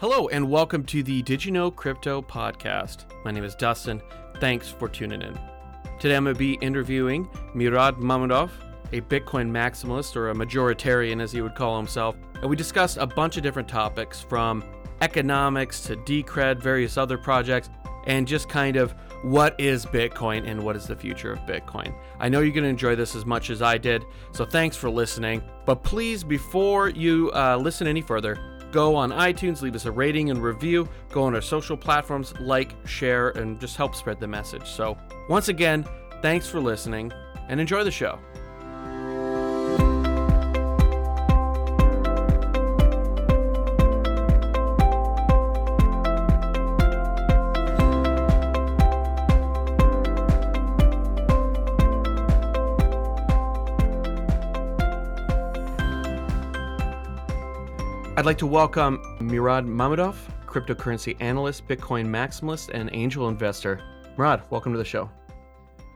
Hello, and welcome to the Did You Know Crypto podcast. My name is Dustin. Thanks for tuning in. Today I'm going to be interviewing Murad Mahmudov, a Bitcoin maximalist or a majoritarian, as he would call himself. And we discussed a bunch of different topics from economics to Decred, various other projects, and just kind of what is Bitcoin and what is the future of Bitcoin. I know you're going to enjoy this as much as I did, so thanks for listening. But please, before you uh, listen any further, go on iTunes, leave us a rating and review, go on our social platforms, like, share, and just help spread the message. So, once again, thanks for listening and enjoy the show. Like to welcome Murad Mahmudov, cryptocurrency analyst, Bitcoin maximalist, and angel investor. Murad, welcome to the show.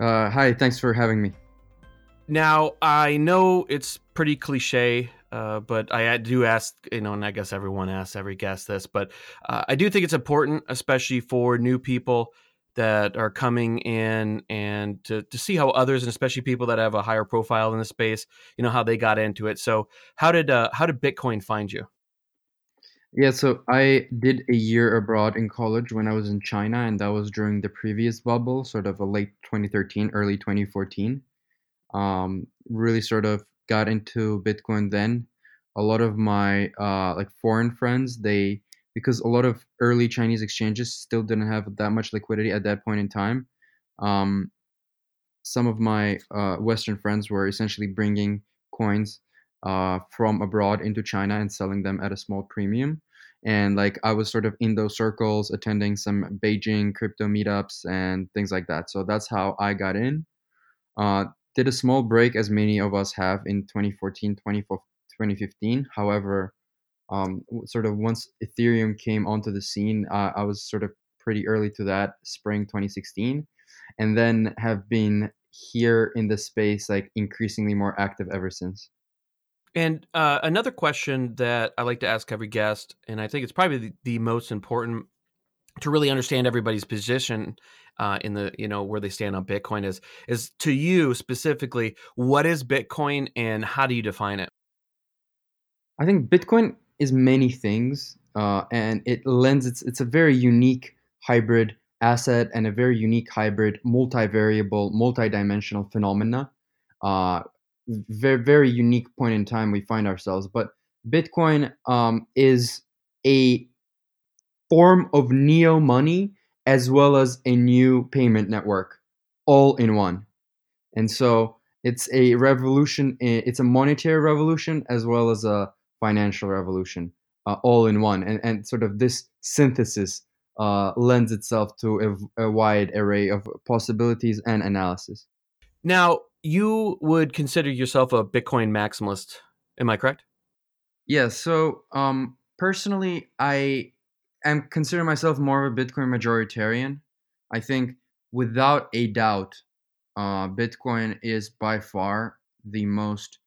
Uh, hi, thanks for having me. Now, I know it's pretty cliche, uh, but I do ask, you know, and I guess everyone asks every guest this, but uh, I do think it's important, especially for new people that are coming in and to, to see how others and especially people that have a higher profile in the space you know how they got into it so how did uh, how did bitcoin find you yeah, so I did a year abroad in college when I was in China, and that was during the previous bubble, sort of a late 2013, early 2014. Um, really sort of got into Bitcoin then. A lot of my uh, like foreign friends, they because a lot of early Chinese exchanges still didn't have that much liquidity at that point in time. Um, some of my uh, Western friends were essentially bringing coins uh, from abroad into China and selling them at a small premium. And like I was sort of in those circles, attending some Beijing crypto meetups and things like that. So that's how I got in. Uh, did a small break, as many of us have in 2014, 2015. However, um, sort of once Ethereum came onto the scene, uh, I was sort of pretty early to that, spring 2016, and then have been here in the space like increasingly more active ever since. And uh, another question that I like to ask every guest, and I think it's probably the, the most important to really understand everybody's position uh, in the you know where they stand on Bitcoin is is to you specifically, what is Bitcoin and how do you define it? I think Bitcoin is many things, uh, and it lends it's it's a very unique hybrid asset and a very unique hybrid multivariable multi-dimensional phenomena uh, very very unique point in time we find ourselves. But Bitcoin um, is a form of neo money as well as a new payment network, all in one. And so it's a revolution. It's a monetary revolution as well as a financial revolution, uh, all in one. And and sort of this synthesis uh, lends itself to a, a wide array of possibilities and analysis. Now, you would consider yourself a Bitcoin maximalist. Am I correct? Yeah. So, um, personally, I am consider myself more of a Bitcoin majoritarian. I think, without a doubt, uh, Bitcoin is by far the most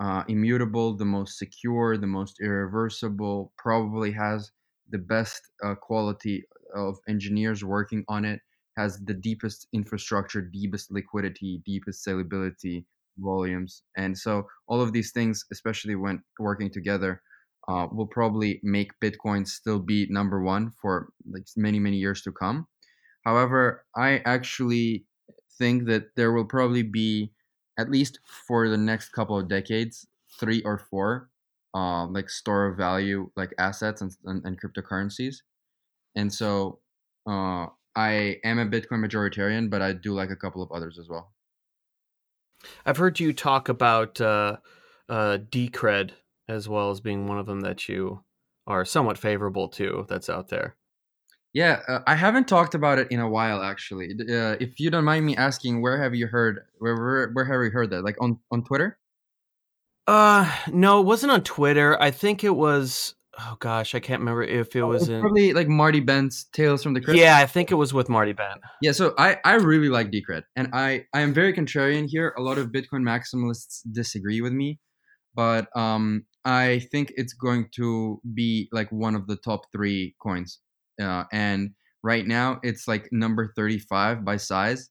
uh, immutable, the most secure, the most irreversible. Probably has the best uh, quality of engineers working on it has the deepest infrastructure, deepest liquidity, deepest scalability, volumes. And so all of these things, especially when working together, uh, will probably make Bitcoin still be number one for like many, many years to come. However, I actually think that there will probably be, at least for the next couple of decades, three or four uh, like store of value like assets and, and, and cryptocurrencies. And so uh, I am a Bitcoin majoritarian, but I do like a couple of others as well. I've heard you talk about uh, uh, Decred as well as being one of them that you are somewhat favorable to that's out there. Yeah, uh, I haven't talked about it in a while actually. Uh, if you don't mind me asking, where have you heard where, where where have you heard that? Like on on Twitter? Uh no, it wasn't on Twitter. I think it was oh gosh, I can't remember if it oh, was in probably like Marty Bent's Tales from the Crypt. Yeah, I think it was with Marty Bent. Yeah, so I I really like Decred, and I I am very contrarian here. A lot of Bitcoin maximalists disagree with me, but um I think it's going to be like one of the top three coins. Uh, and right now it's like number 35 by size.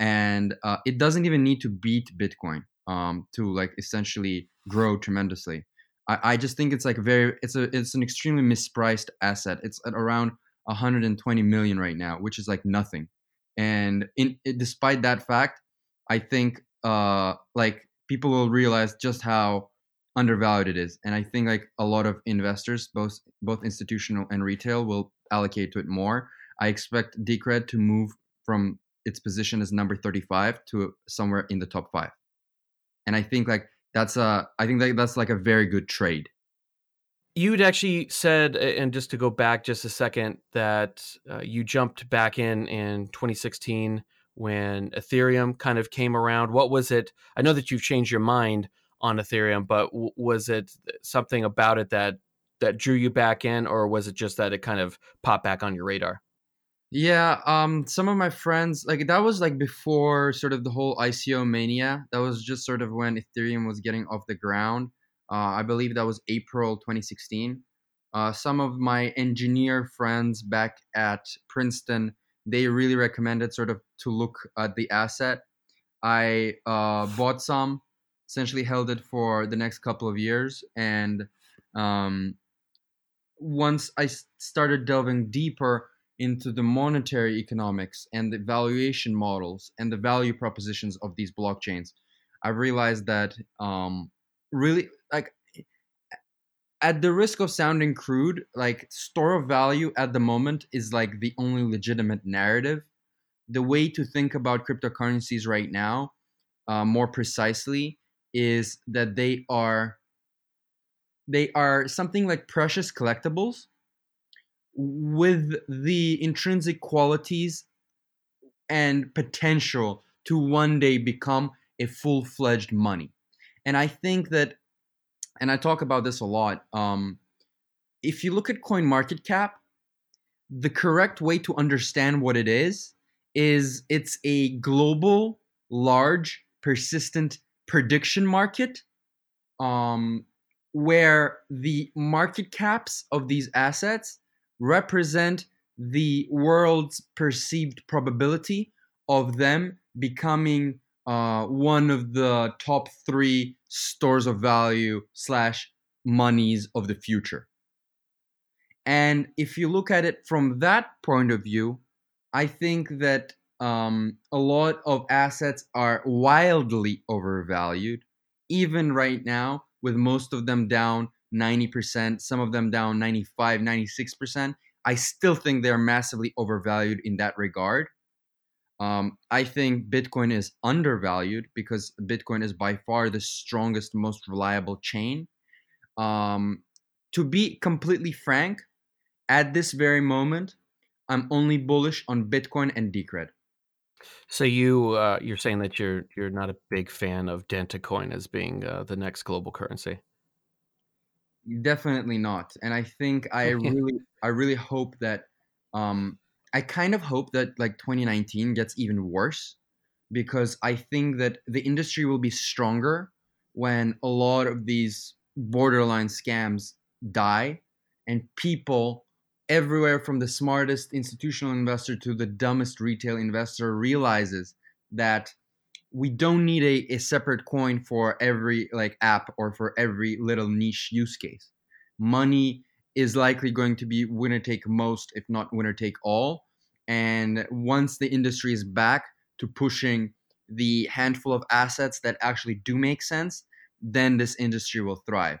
And uh, it doesn't even need to beat Bitcoin um, to like essentially grow tremendously. I, I just think it's like very it's a it's an extremely mispriced asset. It's at around 120 million right now, which is like nothing. And in despite that fact, I think uh like people will realize just how undervalued it is and i think like a lot of investors both both institutional and retail will allocate to it more i expect decred to move from its position as number 35 to somewhere in the top 5 and i think like that's a i think that that's like a very good trade you'd actually said and just to go back just a second that uh, you jumped back in in 2016 when ethereum kind of came around what was it i know that you've changed your mind on Ethereum, but w- was it something about it that that drew you back in, or was it just that it kind of popped back on your radar? Yeah, um, some of my friends like that was like before sort of the whole ICO mania. That was just sort of when Ethereum was getting off the ground. Uh, I believe that was April 2016. Uh, some of my engineer friends back at Princeton, they really recommended sort of to look at the asset. I uh, bought some essentially held it for the next couple of years. And um, once I started delving deeper into the monetary economics and the valuation models and the value propositions of these blockchains, I realized that um, really, like, at the risk of sounding crude, like store of value at the moment is like the only legitimate narrative. The way to think about cryptocurrencies right now, uh, more precisely, is that they are they are something like precious collectibles with the intrinsic qualities and potential to one day become a full-fledged money. And i think that and i talk about this a lot um, if you look at coin market cap the correct way to understand what it is is it's a global large persistent prediction market um, where the market caps of these assets represent the world's perceived probability of them becoming uh, one of the top three stores of value slash monies of the future. And if you look at it from that point of view, I think that um, a lot of assets are wildly overvalued, even right now, with most of them down 90%, some of them down 95, 96%. I still think they're massively overvalued in that regard. Um, I think Bitcoin is undervalued because Bitcoin is by far the strongest, most reliable chain. Um, to be completely frank, at this very moment, I'm only bullish on Bitcoin and Decred. So you uh, you're saying that you're you're not a big fan of DentaCoin as being uh, the next global currency? Definitely not. And I think I really I really hope that um I kind of hope that like 2019 gets even worse because I think that the industry will be stronger when a lot of these borderline scams die and people everywhere from the smartest institutional investor to the dumbest retail investor realizes that we don't need a, a separate coin for every like app or for every little niche use case. Money is likely going to be winner take most if not winner take all. And once the industry is back to pushing the handful of assets that actually do make sense then this industry will thrive.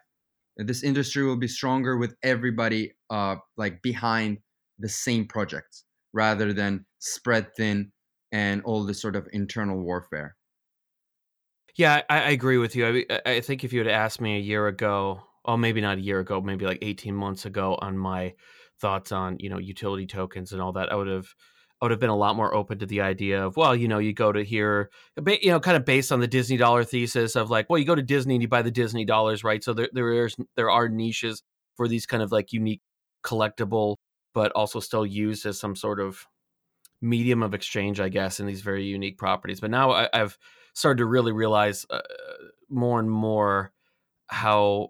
This industry will be stronger with everybody uh, like behind the same projects rather than spread thin and all this sort of internal warfare. Yeah, I, I agree with you. I, I think if you had asked me a year ago, or maybe not a year ago, maybe like 18 months ago on my thoughts on, you know, utility tokens and all that, I would have I would have been a lot more open to the idea of, well, you know, you go to here, you know, kind of based on the Disney dollar thesis of like, well, you go to Disney and you buy the Disney dollars, right? So there there is there are niches for these kind of like unique collectible, but also still used as some sort of medium of exchange, I guess, in these very unique properties. But now I, have started to really realize uh, more and more how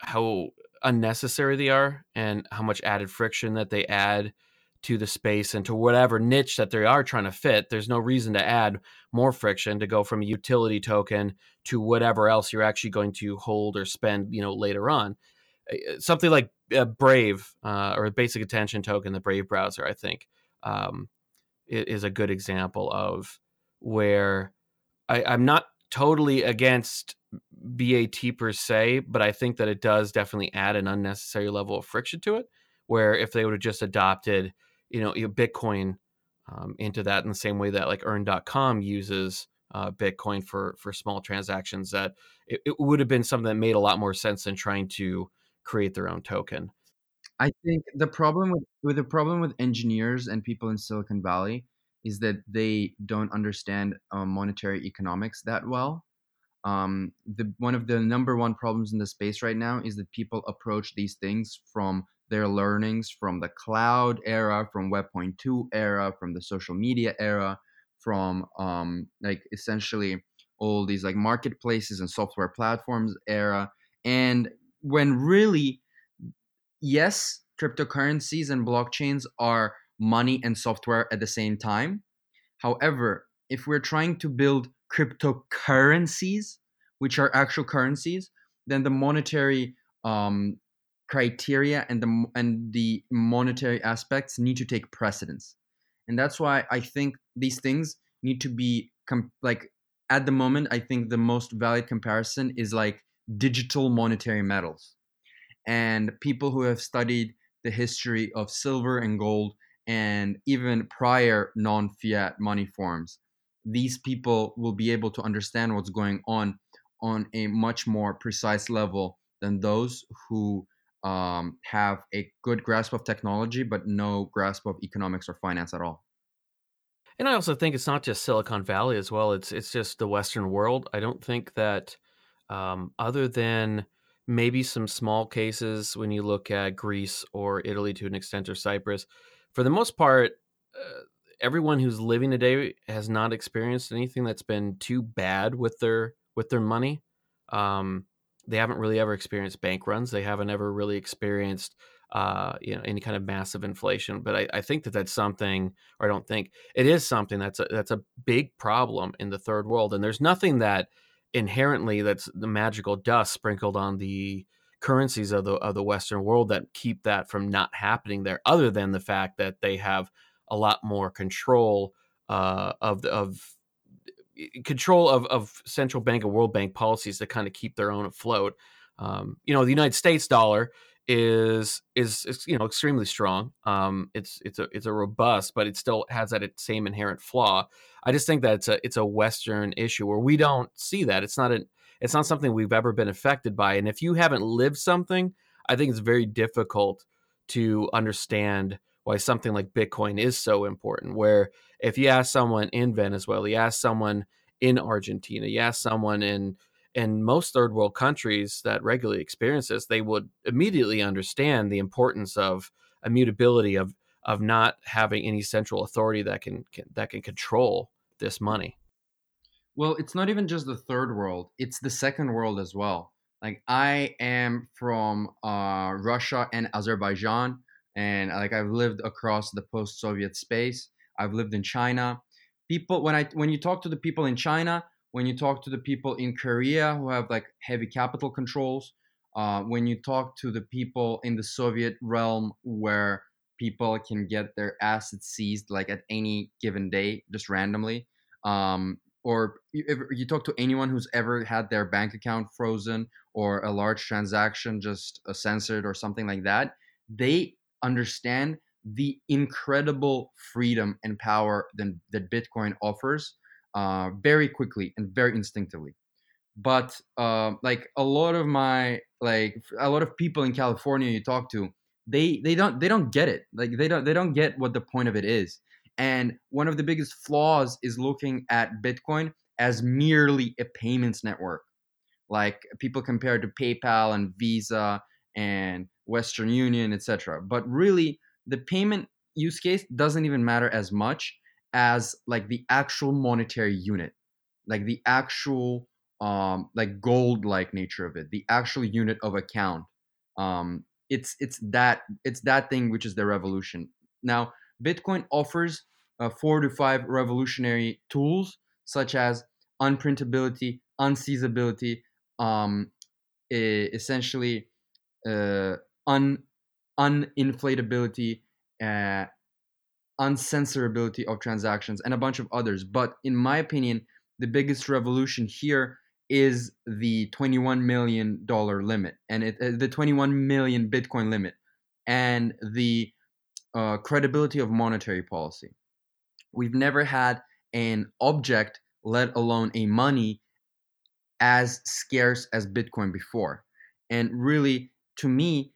how unnecessary they are and how much added friction that they add to the space and to whatever niche that they are trying to fit. There's no reason to add more friction to go from a utility token to whatever else you're actually going to hold or spend, you know, later on. Eh, eh, something like uh, Brave uh, or a basic attention token, the Brave browser, I think, um, is a good example of where I, I'm not totally against BAT per se, but I think that it does definitely add an unnecessary level of friction to it. Where if they would have just adopted you know, Bitcoin um, into that in the same way that like Earn.com uses uh, Bitcoin for for small transactions. That it, it would have been something that made a lot more sense than trying to create their own token. I think the problem with, with the problem with engineers and people in Silicon Valley is that they don't understand uh, monetary economics that well. Um, the one of the number one problems in the space right now is that people approach these things from their learnings from the cloud era, from Web.2 era, from the social media era, from um, like essentially all these like marketplaces and software platforms era. And when really, yes, cryptocurrencies and blockchains are money and software at the same time. However, if we're trying to build cryptocurrencies, which are actual currencies, then the monetary um, criteria and the and the monetary aspects need to take precedence and that's why i think these things need to be like at the moment i think the most valid comparison is like digital monetary metals and people who have studied the history of silver and gold and even prior non-fiat money forms these people will be able to understand what's going on on a much more precise level than those who um, have a good grasp of technology, but no grasp of economics or finance at all. And I also think it's not just Silicon Valley as well. It's it's just the Western world. I don't think that, um, other than maybe some small cases when you look at Greece or Italy to an extent or Cyprus, for the most part, uh, everyone who's living today has not experienced anything that's been too bad with their with their money. Um, they haven't really ever experienced bank runs. They haven't ever really experienced uh, you know any kind of massive inflation. But I, I, think that that's something, or I don't think it is something that's a, that's a big problem in the third world. And there's nothing that inherently that's the magical dust sprinkled on the currencies of the of the Western world that keep that from not happening there, other than the fact that they have a lot more control uh, of of control of, of central bank and World Bank policies to kind of keep their own afloat. Um, you know, the United States dollar is, is is you know extremely strong. Um, it's it's a it's a robust, but it still has that same inherent flaw. I just think that it's a it's a Western issue where we don't see that. It's not a it's not something we've ever been affected by. And if you haven't lived something, I think it's very difficult to understand why something like Bitcoin is so important. Where if you ask someone in Venezuela, you ask someone in Argentina, you ask someone in in most third world countries that regularly experience this, they would immediately understand the importance of immutability of of not having any central authority that can, can that can control this money. Well, it's not even just the third world; it's the second world as well. Like I am from uh, Russia and Azerbaijan and like I've lived across the post-Soviet space. I've lived in China. People when I when you talk to the people in China, when you talk to the people in Korea who have like heavy capital controls, uh, when you talk to the people in the Soviet realm where people can get their assets seized like at any given day just randomly, um, or if you talk to anyone who's ever had their bank account frozen or a large transaction just uh, censored or something like that, they understand the incredible freedom and power that, Bitcoin offers uh, very quickly and very instinctively. But uh, like a lot of my like a lot of people in California you talk to, they they don't they don't get it. Like they don't they don't get what the point of it is. And one of the biggest flaws is looking at Bitcoin as merely a payments network. Like people compare to PayPal and Visa and Western Union, etc. But really, the payment use case doesn't even matter as much as like the actual monetary unit, like the actual um, like gold like nature of it, the actual unit of account Um, it's it's that it's that thing which is the revolution. Now, Bitcoin offers uh, four to five revolutionary tools such as unprintability, unseizability, um, essentially uh, un uninflatability, uh, uncensorability of transactions, and a bunch of others. But in my opinion, the biggest revolution here is the 21 million dollar limit and it, uh, the 21 million bitcoin limit and the uh, credibility of monetary policy. We've never had an object let alone a money as scarce as bitcoin before. And really to me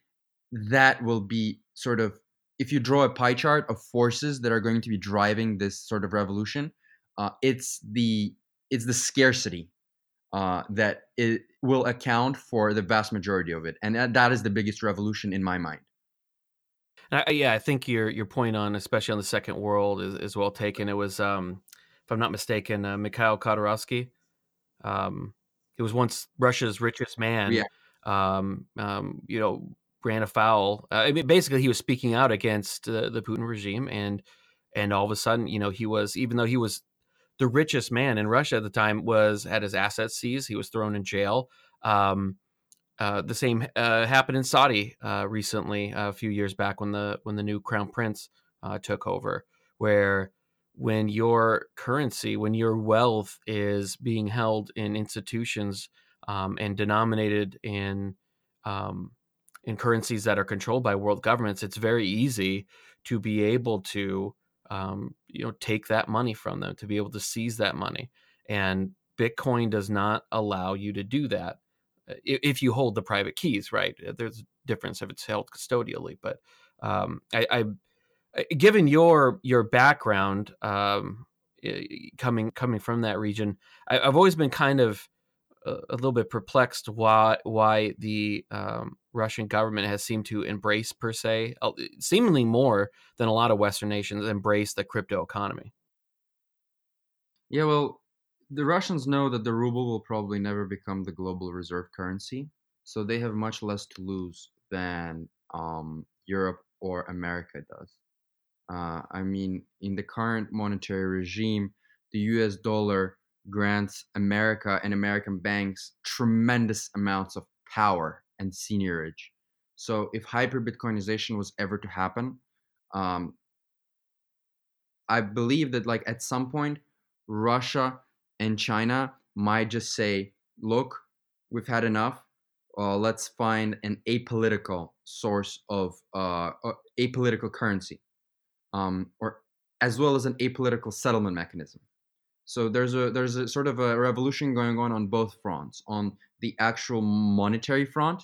that will be sort of if you draw a pie chart of forces that are going to be driving this sort of revolution uh, it's the it's the scarcity uh, that it will account for the vast majority of it, and that, is the biggest revolution in my mind. Uh, yeah, I think your your point on especially on the second world is, is well taken. It was, um, if I'm not mistaken, uh, Mikhail Khodorkovsky. Um, he was once Russia's richest man. Yeah. Um, um, you know, ran afoul. Uh, I mean, basically, he was speaking out against uh, the Putin regime, and and all of a sudden, you know, he was even though he was the richest man in Russia at the time was had his assets seized. He was thrown in jail. Um, uh, the same uh, happened in Saudi uh, recently, a few years back when the when the new crown prince uh, took over, where when your currency, when your wealth is being held in institutions um, and denominated in um, in currencies that are controlled by world governments, it's very easy to be able to um, you know take that money from them to be able to seize that money. And bitcoin does not allow you to do that if you hold the private keys right uh, there's a difference if it's held custodially but um, I, I, uh, given your your background um, coming coming from that region I, have always been kind of a, a, little bit perplexed why why the um, Russian government has seemed to embrace per se, uh, seemingly more than a lot of Western nations embrace the crypto economy. Yeah, well, the Russians know that the ruble will probably never become the global reserve currency, so they have much less to lose than um, Europe or America does. Uh, I mean, in the current monetary regime, the US dollar grants America and American banks tremendous amounts of power and seigniorage. So if hyper Bitcoinization was ever to happen, um, I believe that like at some point, Russia and China might just say, "Look, we've had enough. Uh, let's find an apolitical source of uh, uh, apolitical currency, um, or as well as an apolitical settlement mechanism." So there's a there's a sort of a revolution going on on both fronts, on the actual monetary front,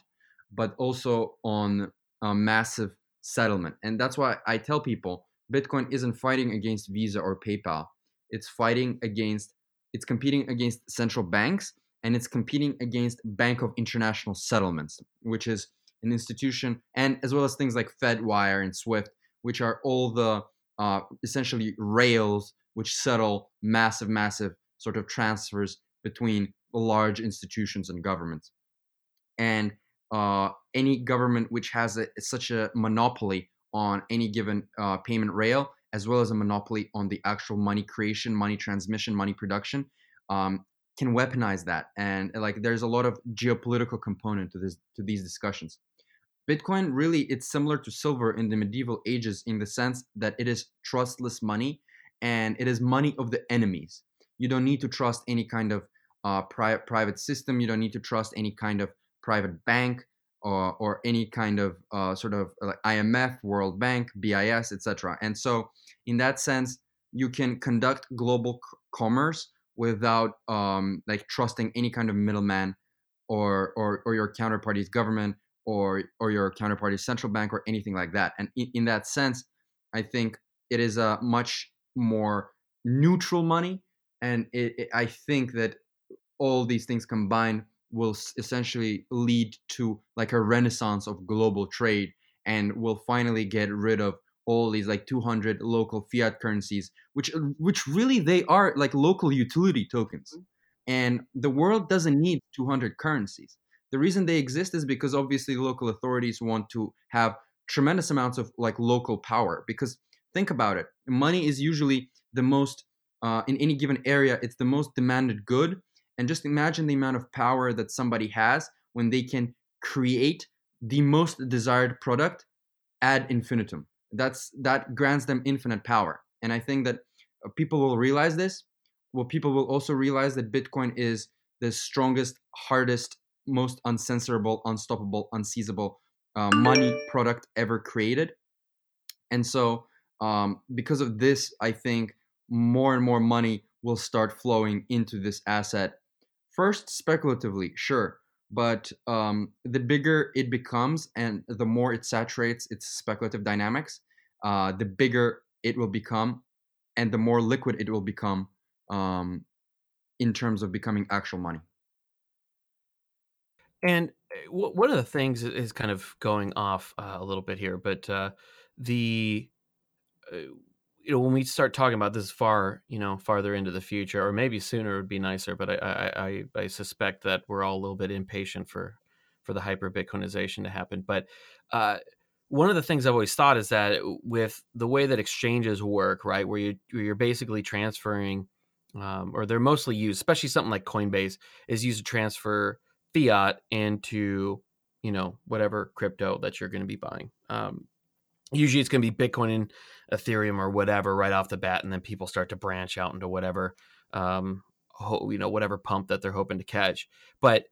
but also on a massive settlement. And that's why I tell people Bitcoin isn't fighting against Visa or PayPal. It's fighting against it's competing against central banks and it's competing against Bank of International Settlements, which is an institution, and as well as things like FedWire and SWIFT, which are all the uh, essentially rails which settle massive, massive sort of transfers between large institutions and governments. And uh, any government which has a, such a monopoly on any given uh, payment rail, as well as a monopoly on the actual money creation, money transmission, money production, um, can weaponize that. And like, there's a lot of geopolitical component to this to these discussions. Bitcoin really it's similar to silver in the medieval ages in the sense that it is trustless money and it is money of the enemies. You don't need to trust any kind of uh, pri- private system. You don't need to trust any kind of private bank or, or any kind of uh, sort of like IMF, World Bank, BIS, etc. And so, in that sense, you can conduct global c- commerce without um, like trusting any kind of middleman or, or or your counterparty's government or or your counterparty's central bank or anything like that. And in, in that sense, I think it is a much more neutral money. And it, it, I think that all these things combined will essentially lead to like a renaissance of global trade and will finally get rid of all these like 200 local fiat currencies which uh, which really they are like local utility tokens mm-hmm. and the world doesn't need 200 currencies the reason they exist is because obviously local authorities want to have tremendous amounts of like local power because think about it money is usually the most uh, in any given area it's the most demanded good and just imagine the amount of power that somebody has when they can create the most desired product ad infinitum. That's that grants them infinite power. And i think that uh, people will realize this. Well people will also realize that bitcoin is the strongest hardest most uncensorable unstoppable unseizable uh, money product ever created. And so um, because of this i think more and more money will start flowing into this asset first speculatively sure but um, the bigger it becomes and the more it saturates its speculative dynamics uh, the bigger it will become and the more liquid it will become um, in terms of becoming actual money. And eh, one of the things is kind of going off uh, a little bit here but uh, the uh, you know when we start talking about this far you know farther into the future or maybe sooner would be nicer but I, I i suspect that we're all a little bit impatient for for the hyper bitcoinization to happen but uh one of the things I've always thought is that with the way that exchanges work, right, where you where you're basically transferring, um, or they're mostly used, especially something like Coinbase, is used to transfer fiat into, you know, whatever crypto that you're going to be buying. Um, usually it's going to be Bitcoin and Ethereum or whatever right off the bat, and then people start to branch out into whatever, um, ho- you know, whatever pump that they're hoping to catch. But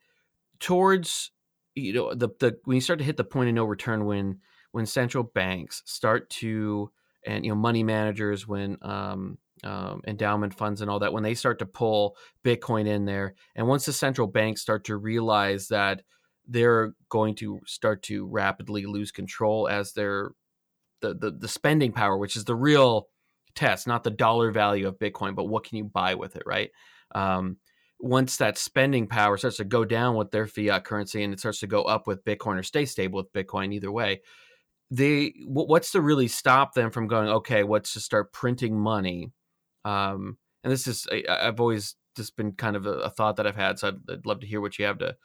towards you know the the when you start to hit the point of no return when when central banks start to and you know money managers when um, um, endowment funds and all that when they start to pull bitcoin in there and once the central banks start to realize that they're going to start to rapidly lose control as their the, the the spending power, which is the real test, not the dollar value of Bitcoin, but what can you buy with it, right? Um, once that spending power starts to go down with their fiat currency and it starts to go up with Bitcoin or stay stable with Bitcoin, either way, they what's to really stop them from going? Okay, what's to start printing money? Um, and this is I, have always just been kind of a, a, thought that I've had, so I'd, I'd love to hear what you have to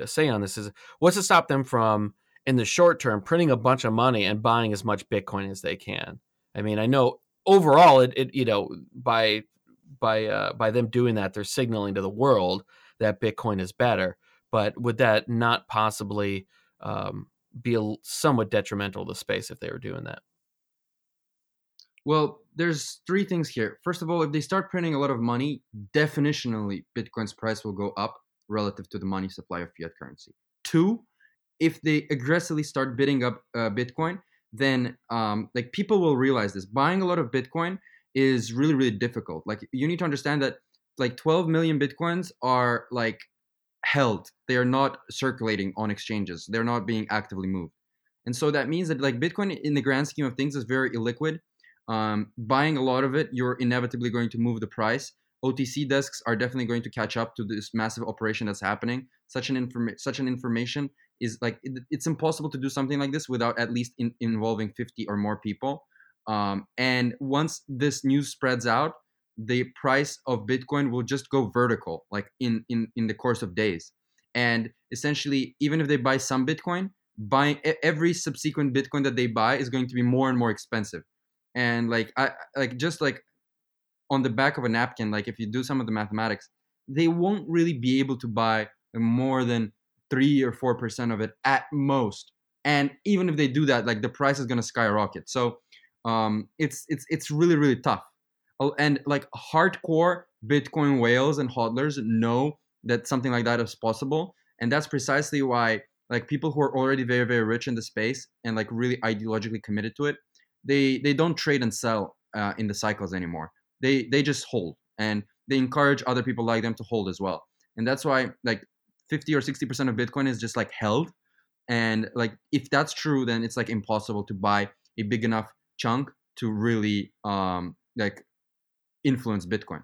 uh, say on this. Is what's to stop them from in the short term printing a bunch of money and buying as much bitcoin as they can. I mean i know overall it, it you know by by uh, by them doing that they're signaling to the world that bitcoin is better. But would that not possibly um, be a, somewhat detrimental to space if they were doing that? Well there's three things here. First of all if they start printing a lot of money definitionally bitcoin's price will go up relative to the money supply of fiat currency. Two if they aggressively start bidding up uh, Bitcoin, then um, like people will realize this. Buying a lot of Bitcoin is really really difficult. Like you need to understand that like 12 million Bitcoins are like held. They are not circulating on exchanges. They're not being actively moved. And so that means that like Bitcoin in the grand scheme of things is very illiquid. Um, buying a lot of it, you're inevitably going to move the price. OTC desks are definitely going to catch up to this massive operation that's happening. Such an inform- such an information is like it, it's impossible to do something like this without at least in, involving 50 or more people. Um, and once this news spreads out, the price of Bitcoin will just go vertical, like in in in the course of days. And essentially, even if they buy some Bitcoin, buying every subsequent Bitcoin that they buy is going to be more and more expensive. And like I like just like on the back of a napkin, like if you do some of the mathematics, they won't really be able to buy more than three or four percent of it at most. And even if they do that, like the price is gonna skyrocket. So um, it's it's it's really really tough. Oh, and like hardcore Bitcoin whales and hodlers know that something like that is possible, and that's precisely why like people who are already very very rich in the space and like really ideologically committed to it, they they don't trade and sell uh, in the cycles anymore they they just hold and they encourage other people like them to hold as well and that's why like 50 or 60 percent of bitcoin is just like held. And like if that's true then it's like impossible to buy a big enough chunk to really um like influence bitcoin.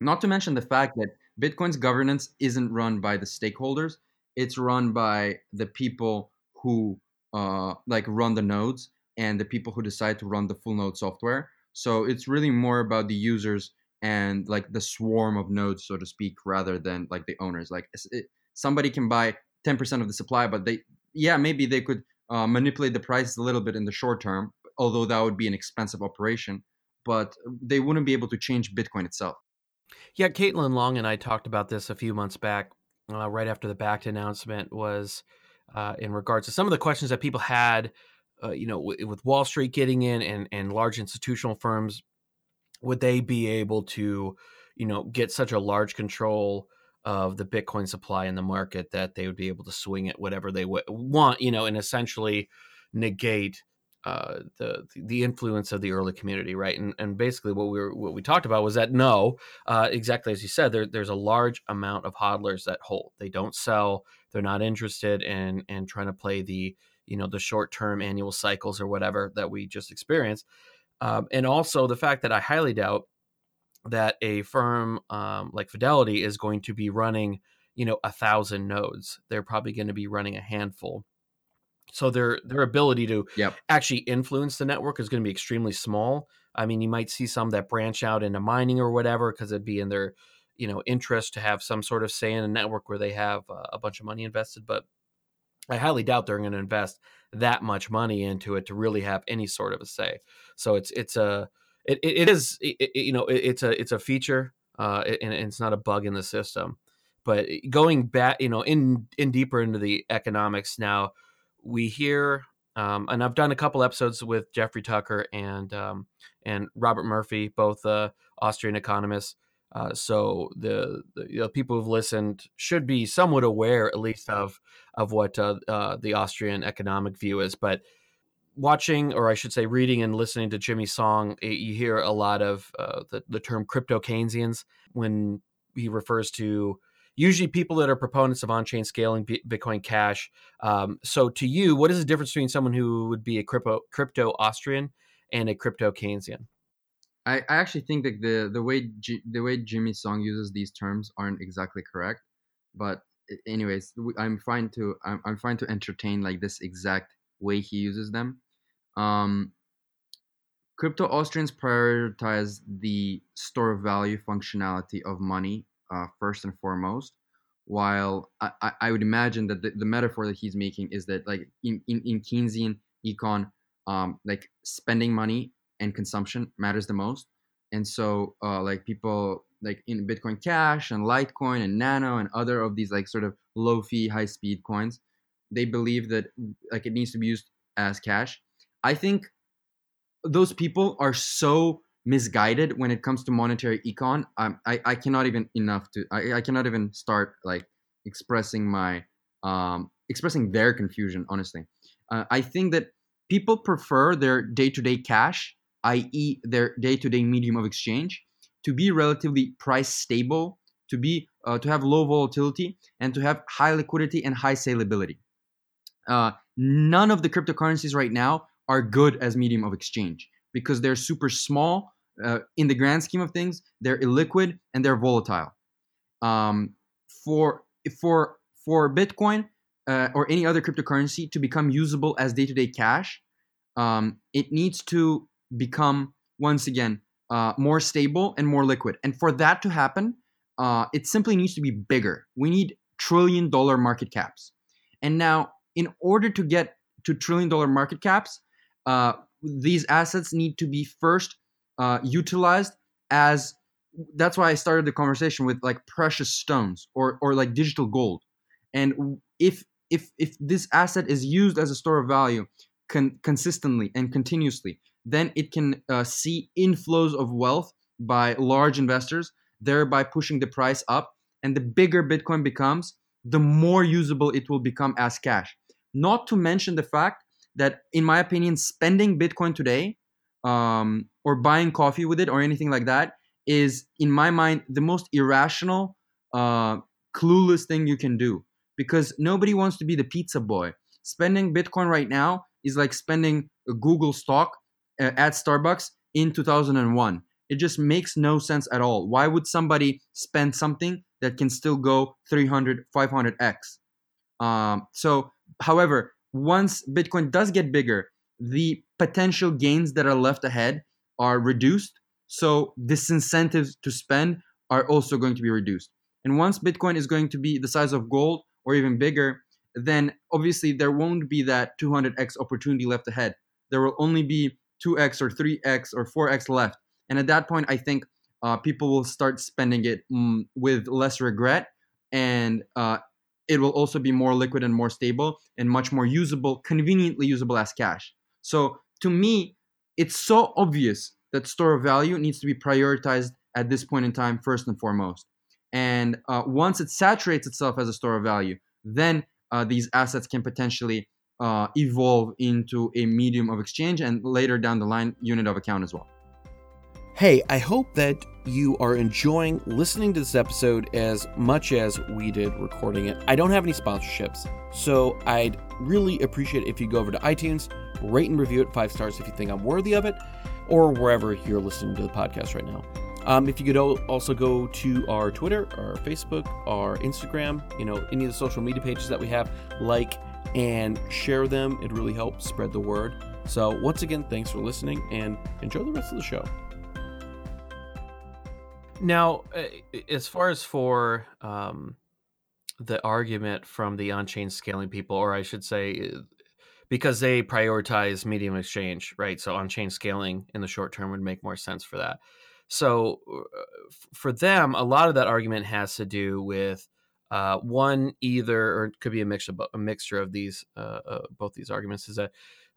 Not to mention the fact that bitcoin's governance isn't run by the stakeholders. It's run by the people who uh like run the nodes and the people who decide to run the full node software. So it's really more about the users and like the swarm of nodes, so to speak, rather than like the owners. Like it, somebody can buy 10% of the supply, but they, yeah, maybe they could uh, manipulate the prices a little bit in the short term, although that would be an expensive operation. But they wouldn't be able to change Bitcoin itself. Yeah, Caitlin Long and I talked about this a few months back, uh, right after the Bakkt announcement was uh, in regards to some of the questions that people had, uh, you know, w- with Wall Street getting in and and large institutional firms, would they be able to, you know, get such a large control of the Bitcoin supply in the market that they would be able to swing it whatever they w- want, you know, and essentially negate uh, the the influence of the early community, right? And and basically what we were what we talked about was that no, uh, exactly as you said, there, there's a large amount of hodlers that hold. They don't sell. They're not interested in in trying to play the you know the short term annual cycles or whatever that we just experienced. Um, and also the fact that I highly doubt that a firm um, like Fidelity is going to be running you know a thousand nodes. They're probably going to be running a handful so their their ability to yep. actually influence the network is going to be extremely small. I mean, you might see some that branch out into mining or whatever because it'd be in their you know interest to have some sort of say in a network where they have uh, a bunch of money invested. But I highly doubt they're going to invest that much money into it to really have any sort of a say. So it's it's a it, it is it, you know it, it's a it's a feature uh, and it's not a bug in the system. But going back, you know, in in deeper into the economics now we hear, um, and I've done a couple episodes with Jeffrey Tucker and um, and Robert Murphy, both uh, Austrian economists. Uh, so the, the you know, people who've listened should be somewhat aware, at least, of of what uh, uh, the Austrian economic view is. But watching, or I should say, reading and listening to Jimmy Song, you hear a lot of uh, the, the term crypto Keynesians when he refers to usually people that are proponents of on-chain scaling Bitcoin Cash. Um, so, to you, what is the difference between someone who would be a crypto crypto Austrian and a crypto Keynesian? I, I actually think that the the way G, the way Jimmy Song uses these terms aren't exactly correct, but anyways, I'm fine to I'm, I'm fine to entertain like this exact way he uses them. Um, crypto Austrians prioritize the store value functionality of money uh, first and foremost. While I, I would imagine that the, the metaphor that he's making is that like in, in, in Keynesian econ, um, like spending money and consumption matters the most. And so uh, like people like in Bitcoin Cash and Litecoin and Nano and other of these like sort of low fee, high speed coins, they believe that like it needs to be used as cash. I think those people are so misguided when it comes to monetary econ. Um, I, I cannot even enough to I, I cannot even start like expressing my um, expressing their confusion. Honestly, uh, I think that people prefer their day-to-day cash, i.e., their day-to-day medium of exchange, to be relatively price stable, to be uh, to have low volatility, and to have high liquidity and high saleability. Uh, none of the cryptocurrencies right now are good as medium of exchange because they're super small uh, in the grand scheme of things. They're illiquid and they're volatile. Um, for for for Bitcoin uh, or any other cryptocurrency to become usable as day-to-day cash, um, it needs to become once again uh, more stable and more liquid. And for that to happen, uh, it simply needs to be bigger. We need trillion dollar market caps. And now, in order to get to trillion dollar market caps, uh, these assets need to be first uh, utilized as that's why I started the conversation with like precious stones or or like digital gold. And if if if this asset is used as a store of value con- consistently and continuously, then it can uh, see inflows of wealth by large investors, thereby pushing the price up. And the bigger Bitcoin becomes, the more usable it will become as cash. Not to mention the fact that, in my opinion, spending Bitcoin today um, or buying coffee with it or anything like that is, in my mind, the most irrational, uh, clueless thing you can do because nobody wants to be the pizza boy. Spending Bitcoin right now is like spending a Google stock uh, at Starbucks in 2001. It just makes no sense at all. Why would somebody spend something that can still go 300, 500x? Um, so, however, once Bitcoin does get bigger, the potential gains that are left ahead are reduced. So, disincentives to spend are also going to be reduced. And once Bitcoin is going to be the size of gold or even bigger, then obviously there won't be that 200x opportunity left ahead. There will only be 2x or 3x or 4x left. And at that point, I think uh, people will start spending it mm, with less regret and uh, it will also be more liquid and more stable and much more usable, conveniently usable as cash. So to me, it's so obvious that store of value needs to be prioritized at this point in time first and foremost. And uh, once it saturates itself as a store of value, then uh, these assets can potentially uh, evolve into a medium of exchange and later down the line, unit of account as well. Hey, I hope that you are enjoying listening to this episode as much as we did recording it. I don't have any sponsorships, so I'd really appreciate if you go over to iTunes, rate and review it five stars if you think I'm worthy of it, or wherever you're listening to the podcast right now. Um, if you could also go to our Twitter, our Facebook, our Instagram, you know, any of the social media pages that we have, like and share them. It really helps spread the word. So, once again, thanks for listening and enjoy the rest of the show. Now, uh, as far as for um, the argument from the on chain scaling people, or I should say, uh, because they prioritize medium exchange, right? So on chain scaling in the short term would make more sense for that. So uh, for them, a lot of that argument has to do with uh, one, either or it could be a mixture, a mixture of these, uh, uh, both these arguments is that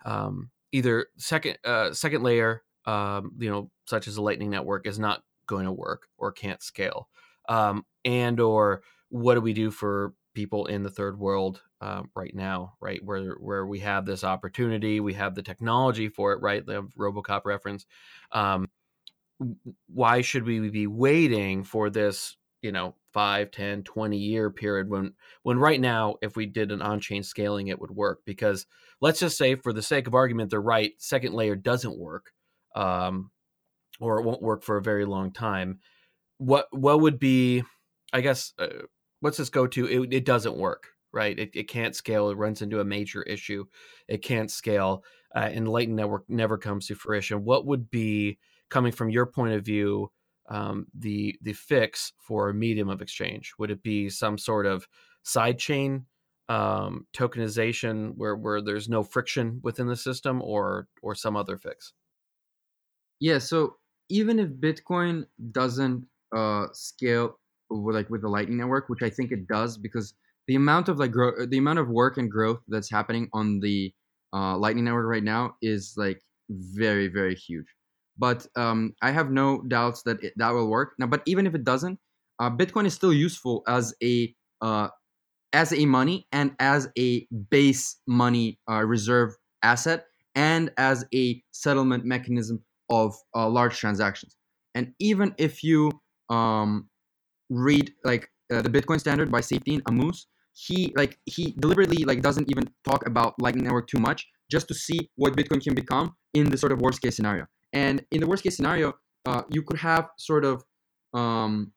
um, either second second layer, um, you know, such as a Lightning Network, is not going to work or can't scale, um, and or what do we do for people in the third world um, right now, right where where we have this opportunity, we have the technology for it, right? The RoboCop reference. Um, why should we be waiting for this you know 5 10 20 year period when when right now if we did an on-chain scaling it would work because let's just say for the sake of argument they're right second layer doesn't work um, or it won't work for a very long time what what would be i guess uh, what's this go to it, it doesn't work right it, it can't scale it runs into a major issue it can't scale uh, and lightning network never comes to fruition what would be coming from your point of view, um, the the fix for a medium of exchange? Would it be some sort of sidechain um, tokenization where where there's no friction within the system, or or some other fix? Yeah. So even if Bitcoin doesn't uh, scale like with the Lightning Network, which I think it does, because the amount of like grow, the amount of work and growth that's happening on the uh, Lightning Network right now is like very very huge but um, I have no doubts that it, that will work. Now, but even if it doesn't, uh, Bitcoin is still useful as a uh, as a money and as a base money uh, reserve asset and as a settlement mechanism of uh, large transactions. And even if you um, read like uh, the Bitcoin Standard by Saifedean Ammous, he like he deliberately like doesn't even talk about Lightning Network too much, just to see what Bitcoin can become in the sort of worst case scenario. And in the worst case scenario, uh, you could have sort of um,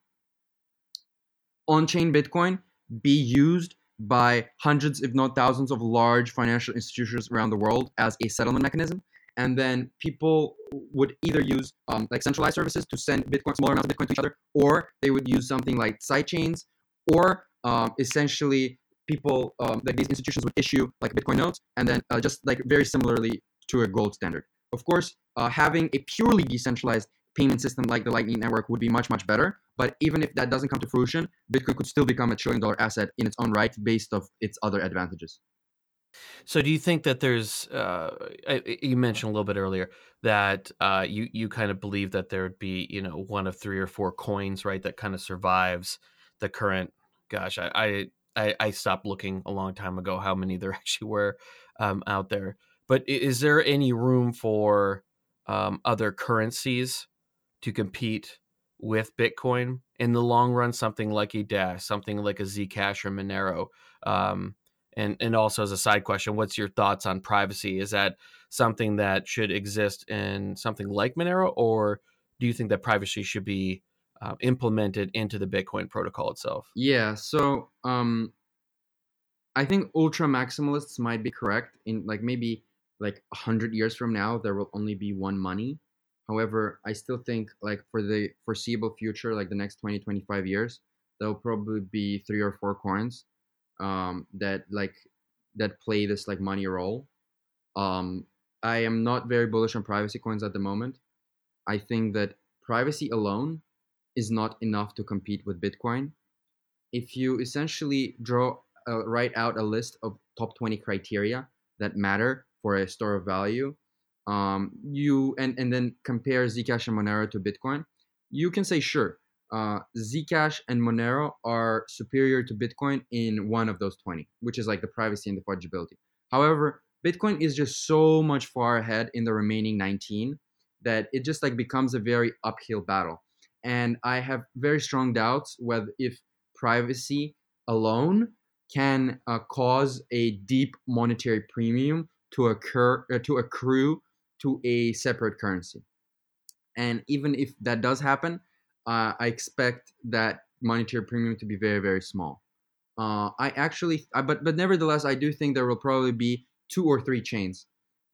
on chain Bitcoin be used by hundreds, if not thousands, of large financial institutions around the world as a settlement mechanism. And then people would either use um, like centralized services to send Bitcoin, smaller amounts of Bitcoin to each other, or they would use something like sidechains, or um, essentially people um, like these institutions would issue like Bitcoin notes, and then uh, just like very similarly to a gold standard. Of course, uh, having a purely decentralized payment system like the Lightning Network would be much, much better. But even if that doesn't come to fruition, Bitcoin could still become a trillion dollar asset in its own right based of its other advantages. So, do you think that there's? Uh, you mentioned a little bit earlier that uh, you you kind of believe that there would be you know one of three or four coins, right, that kind of survives the current. Gosh, I I I stopped looking a long time ago how many there actually were um, out there. But is there any room for um, other currencies to compete with Bitcoin in the long run? Something like a Dash, something like a Zcash or Monero. Um, and and also as a side question, what's your thoughts on privacy? Is that something that should exist in something like Monero, or do you think that privacy should be uh, implemented into the Bitcoin protocol itself? Yeah. So um, I think ultra maximalists might be correct in like maybe like 100 years from now there will only be one money however i still think like for the foreseeable future like the next 20 25 years there'll probably be three or four coins um, that like that play this like money role. Um, I am not very bullish on privacy coins at the moment. I think that privacy alone is not enough to compete with Bitcoin. If you essentially draw uh, write out a list of top 20 criteria that matter for a store of value, um, you and and then compare Zcash and Monero to Bitcoin, you can say sure, uh, Zcash and Monero are superior to Bitcoin in one of those 20, which is like the privacy and the fungibility. However, Bitcoin is just so much far ahead in the remaining 19 that it just like becomes a very uphill battle. And I have very strong doubts whether if privacy alone can uh, cause a deep monetary premium to occur uh, to accrue to a separate currency. And even if that does happen, uh, I expect that monetary premium to be very very small. Uh, I actually, but but nevertheless, I do think there will probably be two or three chains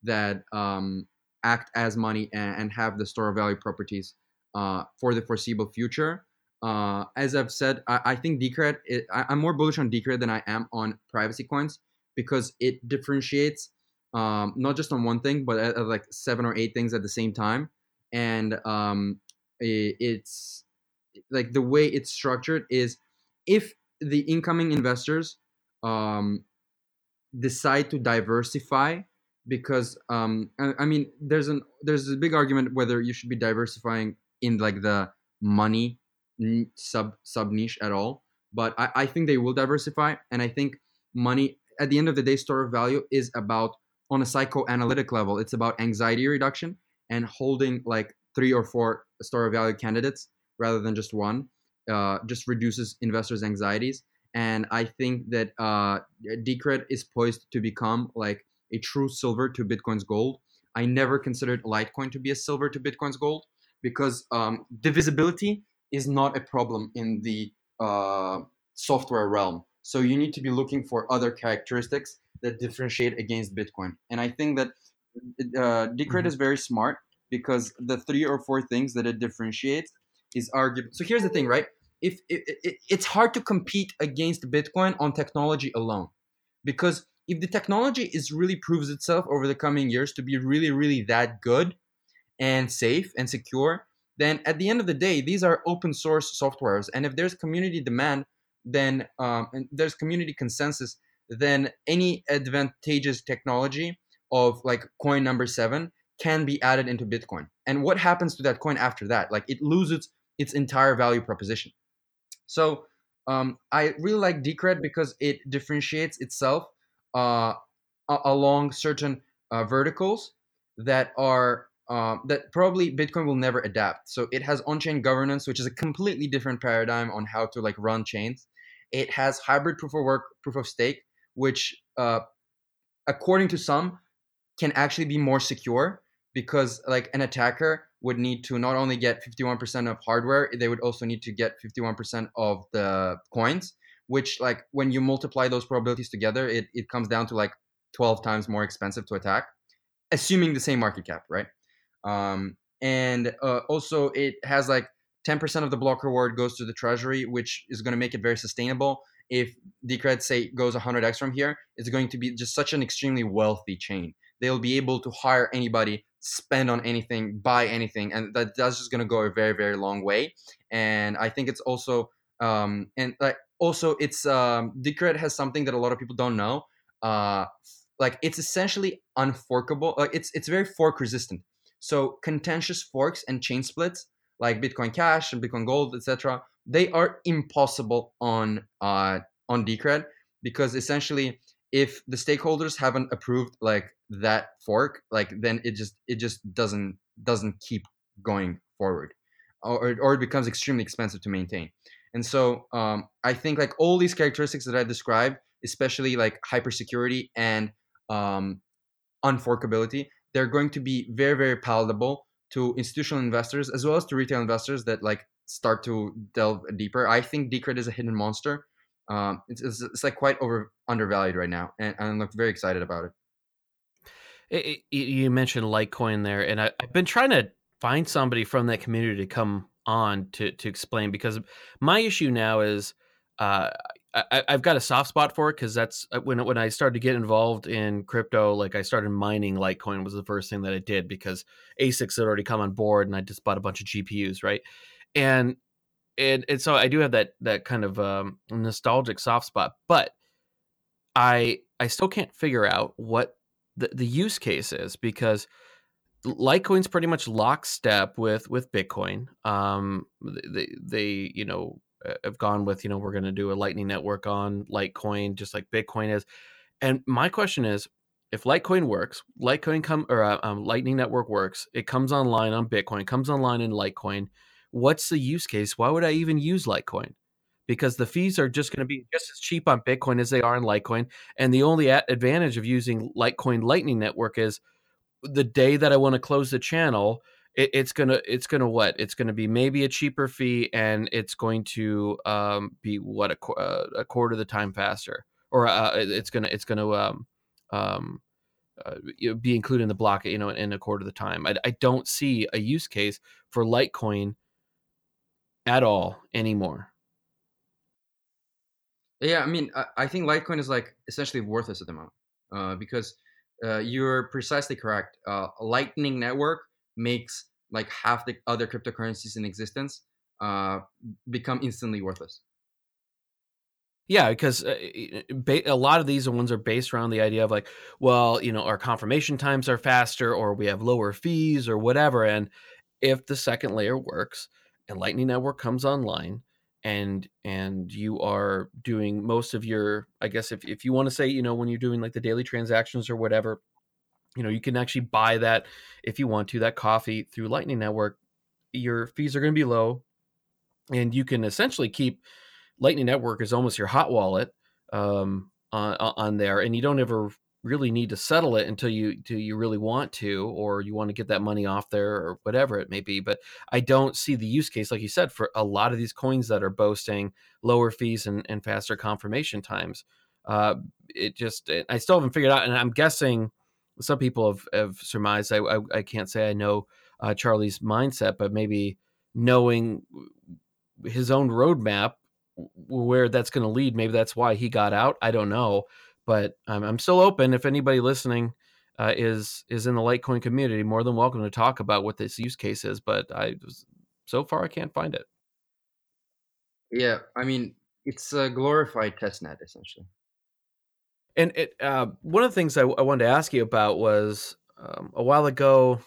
that um, act as money and, and, have the store of value properties uh, for the foreseeable future. Uh, as I've said, I, I think Decred. It, I, am more bullish on Decred than I am on privacy coins because it differentiates um, not just on one thing, but at, at like seven or eight things at the same time, and um, it, it's like the way it's structured is if the incoming investors um, decide to diversify because um, I, I, mean there's an there's a big argument whether you should be diversifying in like the money sub sub niche at all but I, I think they will diversify and i think money at the end of the day store of value is about on a psychoanalytic level it's about anxiety reduction and holding like three or four store of value candidates rather than just one uh, just reduces investors anxieties and i think that uh, decred is poised to become like a true silver to bitcoin's gold i never considered litecoin to be a silver to bitcoin's gold because um, divisibility is not a problem in the uh, software realm. So you need to be looking for other characteristics that differentiate against Bitcoin. And I think that uh, Decred mm-hmm. is very smart because the three or four things that it differentiates is arguable. So here's the thing, right? If it, it, it's hard to compete against Bitcoin on technology alone, because if the technology is really proves itself over the coming years to be really, really that good and safe and secure, then at the end of the day, these are open source softwares. And if there's community demand, then um, and there's community consensus, then any advantageous technology of like coin number seven can be added into Bitcoin. And what happens to that coin after that? Like it loses its entire value proposition. So um, I really like Decred because it differentiates itself uh, along certain uh, verticals that are um, that probably Bitcoin will never adapt. So it has on-chain governance, which is a completely different paradigm on how to like run chains. It has hybrid proof of work, proof of stake, which, uh, according to some, can actually be more secure because like an attacker would need to not only get 51% of hardware, they would also need to get 51% of the coins. Which like when you multiply those probabilities together, it, it comes down to like 12 times more expensive to attack, assuming the same market cap, right? Um, and uh, also, it has like 10% of the block reward goes to the treasury, which is going to make it very sustainable. If Decred say goes 100x from here, it's going to be just such an extremely wealthy chain. They'll be able to hire anybody, spend on anything, buy anything, and that, that's just going to go a very very long way. And I think it's also um, and like also it's um, Decred has something that a lot of people don't know. Uh, like it's essentially unforkable. Like it's it's very fork resistant. So contentious forks and chain splits like Bitcoin Cash and Bitcoin Gold, etc., they are impossible on uh, on Decred because essentially, if the stakeholders haven't approved like that fork, like then it just it just doesn't doesn't keep going forward, or or it becomes extremely expensive to maintain. And so um, I think like all these characteristics that I described, especially like hypersecurity and um, unforkability, they're going to be very very palatable to institutional investors as well as to retail investors that like start to delve deeper. I think Decred is a hidden monster. Um, it's, it's, it's, like quite over undervalued right now, and, and I'm very excited about it. it, it you mentioned Litecoin there, and I, I've been trying to find somebody from that community to come on to to explain because my issue now is uh, I, have got a soft spot for it because that's uh, when when I started to get involved in crypto. Like I started mining Litecoin was the first thing that I did because ASICs had already come on board, and I just bought a bunch of GPUs, right? And and and so I do have that that kind of um, nostalgic soft spot, but I I still can't figure out what the, the use case is because Litecoin's pretty much lockstep with with Bitcoin. Um, they they you know have gone with you know we're going to do a Lightning Network on Litecoin just like Bitcoin is. And my question is, if Litecoin works, Litecoin come or uh, um, Lightning Network works, it comes online on Bitcoin, comes online in Litecoin. What's the use case? Why would I even use Litecoin? Because the fees are just going to be just as cheap on Bitcoin as they are in Litecoin, and the only advantage of using Litecoin Lightning Network is the day that I want to close the channel, it, it's gonna it's gonna what? It's gonna be maybe a cheaper fee, and it's going to um, be what a, uh, a quarter of the time faster, or uh, it's gonna it's gonna um, um, uh, be included in the block, you know, in a quarter of the time. I, I don't see a use case for Litecoin at all anymore. Yeah, I mean, I, I think Litecoin is like essentially worthless at the moment uh, because uh, you're precisely correct. Uh, Lightning Network makes like half the other cryptocurrencies in existence uh, become instantly worthless. Yeah, because uh, a lot of these ones are based around the idea of like, well, you know, our confirmation times are faster, or we have lower fees, or whatever. And if the second layer works and Lightning Network comes online, and and you are doing most of your i guess if, if you want to say you know when you're doing like the daily transactions or whatever you know you can actually buy that if you want to that coffee through lightning network. Your fees are going to be low and you can essentially keep lightning network as almost your hot wallet um, on, on there and you don't ever really need to settle it until you do you really want to or you want to get that money off there or whatever it may be but i don't see the use case like you said for a lot of these coins that are boasting lower fees and, and faster confirmation times. Uh, it just i still haven't figured out and i'm guessing some people have, have surmised I, I, I can't say i know uh, charlie's mindset but maybe knowing his own roadmap where that's going to lead maybe that's why he got out i don't know but um, I'm still open. If anybody listening uh, is is in the Litecoin community, more than welcome to talk about what this use case is. But I so far I can't find it. Yeah, I mean it's a glorified testnet essentially. And it uh, one of the things I, I, wanted to ask you about was um, a while ago.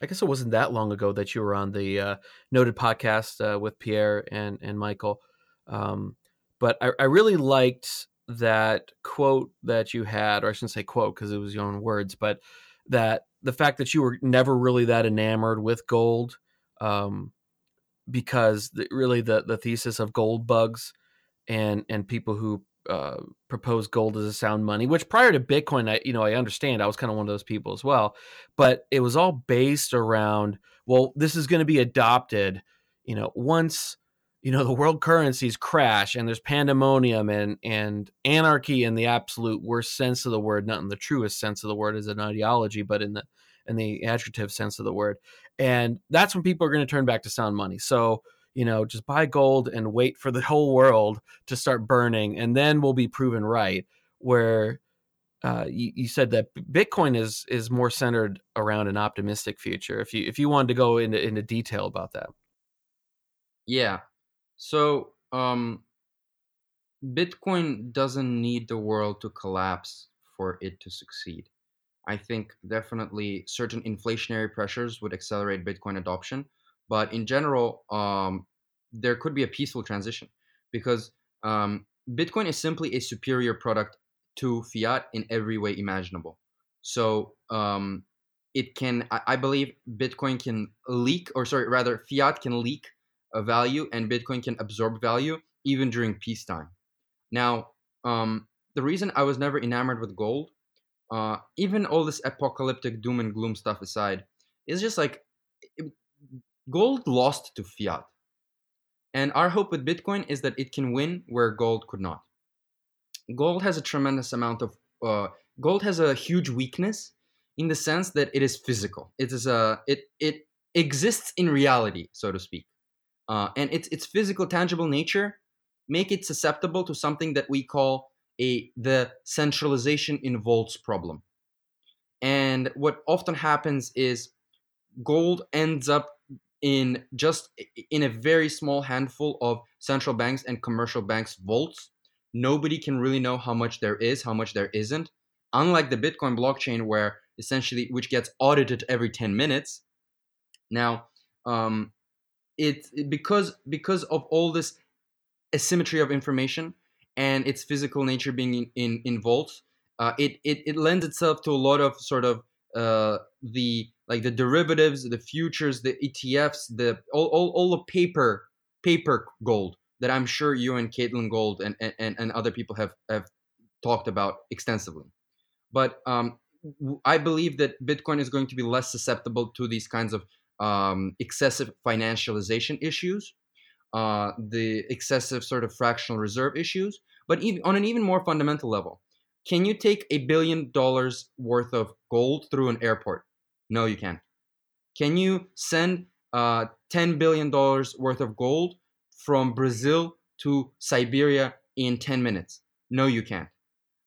I guess it wasn't that long ago that you were on the uh, Noded podcast uh, with Pierre and and Michael. Um, but I, I really liked that quote that you had, or I shouldn't say quote because it was your own words, but that the fact that you were never really that enamored with gold, um, because the, really the the thesis of gold bugs and and people who uh, propose gold as a sound money, which prior to Bitcoin, I you know I understand I was kind of one of those people as well, but it was all based around well, this is going to be adopted, you know, once you know the world currencies crash and there's pandemonium and and anarchy in the absolute worst sense of the word not in the truest sense of the word as an ideology but in the in the adjective sense of the word. And that's when people are going to turn back to sound money. So you know just buy gold and wait for the whole world to start burning and then we'll be proven right where uh, you, you, said that Bitcoin is is more centered around an optimistic future. If you if you wanted to go into into detail about that, yeah, so, um, Bitcoin doesn't need the world to collapse for it to succeed. I think definitely certain inflationary pressures would accelerate Bitcoin adoption, but in general, um, there could be a peaceful transition because um, Bitcoin is simply a superior product to fiat in every way imaginable. So um, it can, I, I believe, Bitcoin can leak, or sorry, rather, fiat can leak value and Bitcoin can absorb value even during peacetime. Now, um, the reason I was never enamored with gold, uh, even all this apocalyptic doom and gloom stuff aside, is just like it, gold lost to fiat. And our hope with Bitcoin is that it can win where gold could not. Gold has a tremendous amount of uh, gold has a huge weakness in the sense that it is physical. It is a it it exists in reality, so to speak uh, and its its physical, tangible nature. Make it susceptible to something that we call a the centralization in volts problem. And what often happens is gold ends up in just in a very small handful of central banks and commercial banks vaults nobody can really know how much there is how much there isn't. Unlike the bitcoin blockchain where essentially which gets audited every 10 minutes. Now um it, because because of all this asymmetry of information and its physical nature being in in, in vaults uh, it, it it lends itself to a lot of sort of uh, the like the derivatives, the futures, the ETFs, the all, all, all the paper paper gold that I'm sure you and Caitlin Gold and, and, and other people have, have talked about extensively. But um, I believe that Bitcoin is going to be less susceptible to these kinds of um, excessive financialization issues, uh, the excessive sort of fractional reserve issues, but even on an even more fundamental level. Can you take a billion dollars worth of gold through an airport? No, you can't. Can you send uh, $10 billion worth of gold from Brazil to Siberia in 10 minutes? No, you can't.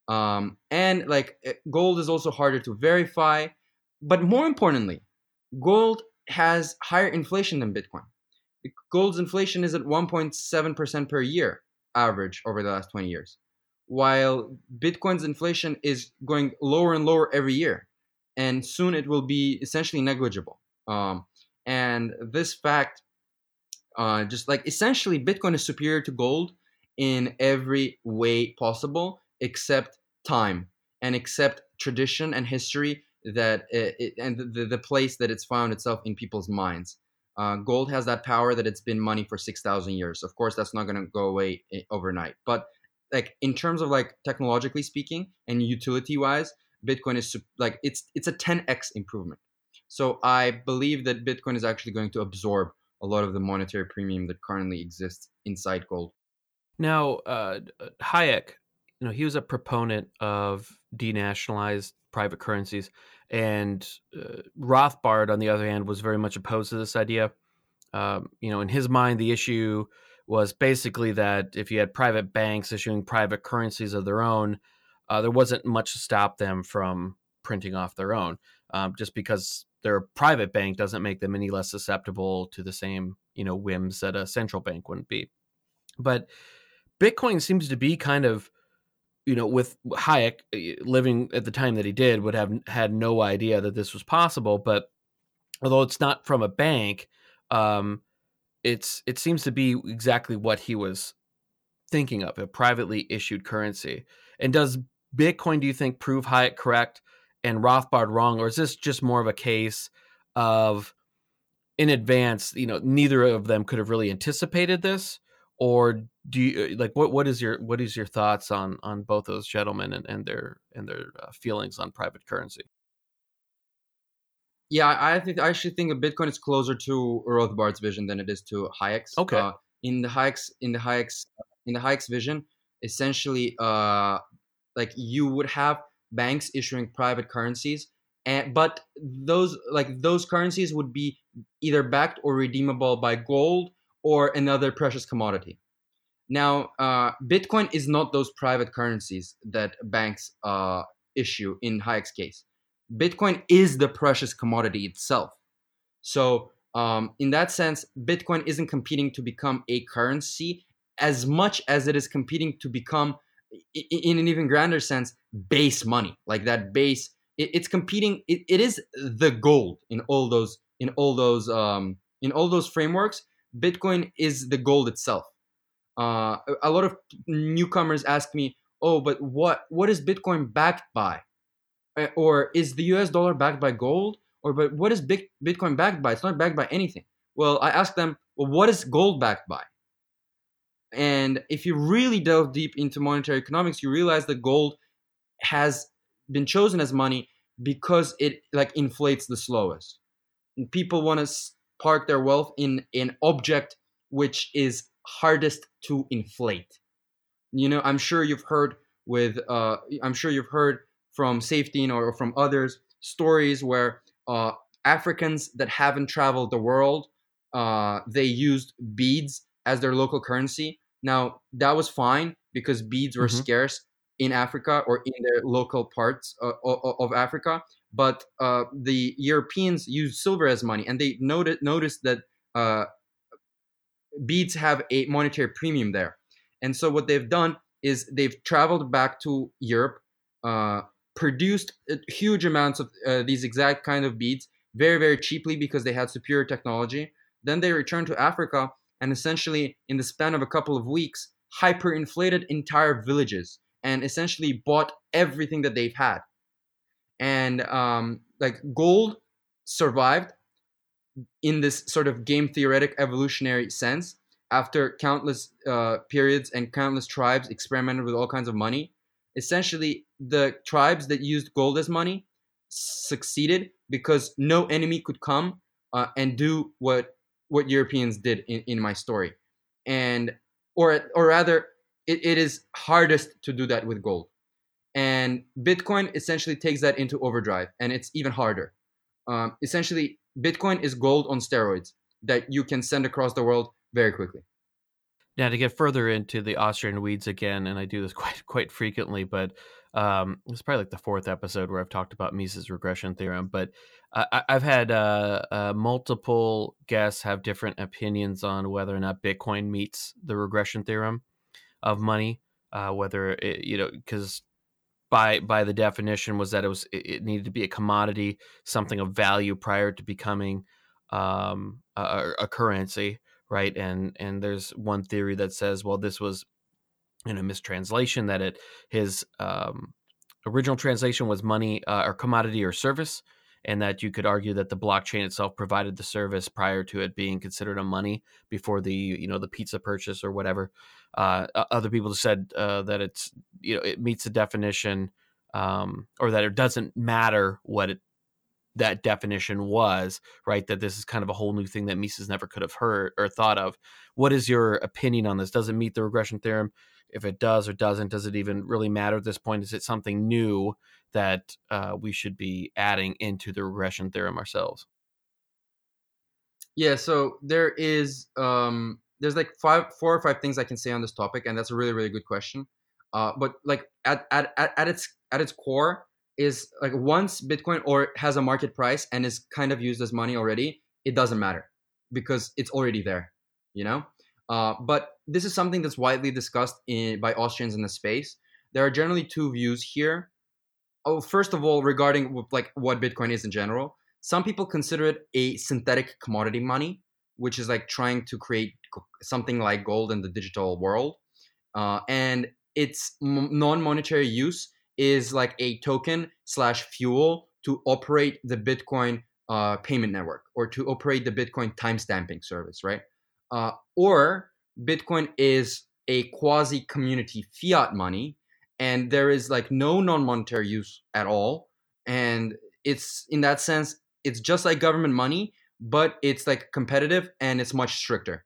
Um, and like eh, gold is also harder to verify. But more importantly, gold has higher inflation than Bitcoin. Gold's inflation is at 1.7% per year average over the last 20 years, while Bitcoin's inflation is going lower and lower every year and soon it will be essentially negligible. Um, and this fact, uh, just like essentially, Bitcoin is superior to gold in every way possible except time and except tradition and history that it, it, and the, the place that it's found itself in people's minds. Uh, gold has that power that it's been money for 6,000 years. Of course, that's not going to go away eh, overnight. But like in terms of like technologically speaking and utility wise, Bitcoin is like it's it's a 10x improvement. So I believe that Bitcoin is actually going to absorb a lot of the monetary premium that currently exists inside gold. Now, uh, Hayek, you know, he was a proponent of denationalized private currencies, and uh, Rothbard, on the other hand, was very much opposed to this idea. Um, you know, in his mind, the issue was basically that if you had private banks issuing private currencies of their own, uh, there wasn't much to stop them from printing off their own. Um, just because they're a private bank doesn't make them any less susceptible to the same you know whims that a central bank wouldn't be. But Bitcoin seems to be kind of you know with Hayek uh, living at the time that he did would have had no idea that this was possible. But although it's not from a bank, um, it's it seems to be exactly what he was thinking of a privately issued currency. And does Bitcoin, do you think, prove Hayek correct and Rothbard wrong, or is this just more of a case of in advance? You know, neither of them could have really anticipated this, or do you uh, like what? What is your what is your thoughts on on both those gentlemen and, and their and their uh, feelings on private currency? Yeah, I think I actually think Bitcoin is closer to Rothbard's vision than it is to Hayek's. Okay. Uh, in the Hayek's in the Hayek's in the Hayek's vision, essentially, uh, like you would have banks issuing private currencies and but those like those currencies would be either backed or redeemable by gold or another precious commodity now uh, bitcoin is not those private currencies that banks uh, issue in hayek's case. Bitcoin is the precious commodity itself. So um, in that sense bitcoin isn't competing to become a currency as much as it is competing to become in an even grander sense base money. Like that base it's competing it, it is the gold in all those in all those um in all those frameworks. Bitcoin is the gold itself uh a lot of newcomers ask me oh but what what is bitcoin backed by? Uh, or is the us dollar backed by gold? Or but what is bitcoin backed by? It's not backed by anything. Well i ask them well what is gold backed by? And if you really delve deep into monetary economics, you realize that gold has been chosen as money because it like inflates the slowest. And people want to park their wealth in an object which is hardest to inflate. You know, I'm sure you've heard with uh, I'm sure you've heard from Saifedean or from others stories where uh, Africans that haven't traveled the world uh, they used beads as their local currency Now that was fine because beads were Mhm. scarce in Africa or in their local parts uh, of Africa. But uh, the Europeans used silver as money, and they noted noticed that uh, beads have a monetary premium there. And so what they've done is they've traveled back to Europe, uh, produced uh, huge amounts of uh, these exact kind of beads very very cheaply because they had superior technology. Then they returned to Africa and essentially in the span of a couple of weeks hyperinflated entire villages and essentially bought everything that they've had. And um, like gold survived in this sort of game theoretic evolutionary sense after countless uh, periods and countless tribes experimented with all kinds of money essentially the tribes that used gold as money succeeded because no enemy could come uh, and do what what europeans did in, in my story. And or or rather it, it is hardest to do that with gold. And bitcoin essentially takes that into overdrive and it's even harder. Um, essentially Bitcoin is gold on steroids that you can send across the world very quickly. Now, to get further into the Austrian weeds again, and I do this quite quite frequently, but um, it's probably like the fourth episode where I've talked about Mises regression theorem. But I, I've had uh, uh, multiple guests have different opinions on whether or not Bitcoin meets the regression theorem of money. Uh, whether it, you know, because by by the definition was that it was it needed to be a commodity, something of value prior to becoming um, a, a, currency, right? And and there's one theory that says, well, this was in a mistranslation that it his um, original translation was money uh, or commodity or service, and that you could argue that the blockchain itself provided the service prior to it being considered a money before the you know the pizza purchase or whatever. Uh, other people said uh, that it's you know it meets the definition um, or that it doesn't matter what it, that definition was right that this is kind of a whole new thing that mises never could have heard or thought of. What is your opinion on this? Does it meet the regression theorem? If it does or doesn't does it even really matter at this point? Is it something new that uh, we should be adding into the regression theorem ourselves? Yeah so there is um there's like five four or five things i can say on this topic and that's a really really good question. Uh but like at at, at, at its at its core is like once bitcoin or has a market price and is kind of used as money already it doesn't matter because it's already there you know? Uh, but this is something that's widely discussed in, by austrians in the space. There are generally two views here. Oh first of all regarding like what bitcoin is in general some people consider it a synthetic commodity money which is like trying to create something like gold in the digital world. Uh, and its non-monetary use is like a token slash fuel to operate the bitcoin uh, payment network or to operate the bitcoin timestamping service right? Uh, or bitcoin is a quasi community fiat money and there is like no non-monetary use at all. And it's in that sense it's just like government money but it's like competitive and it's much stricter.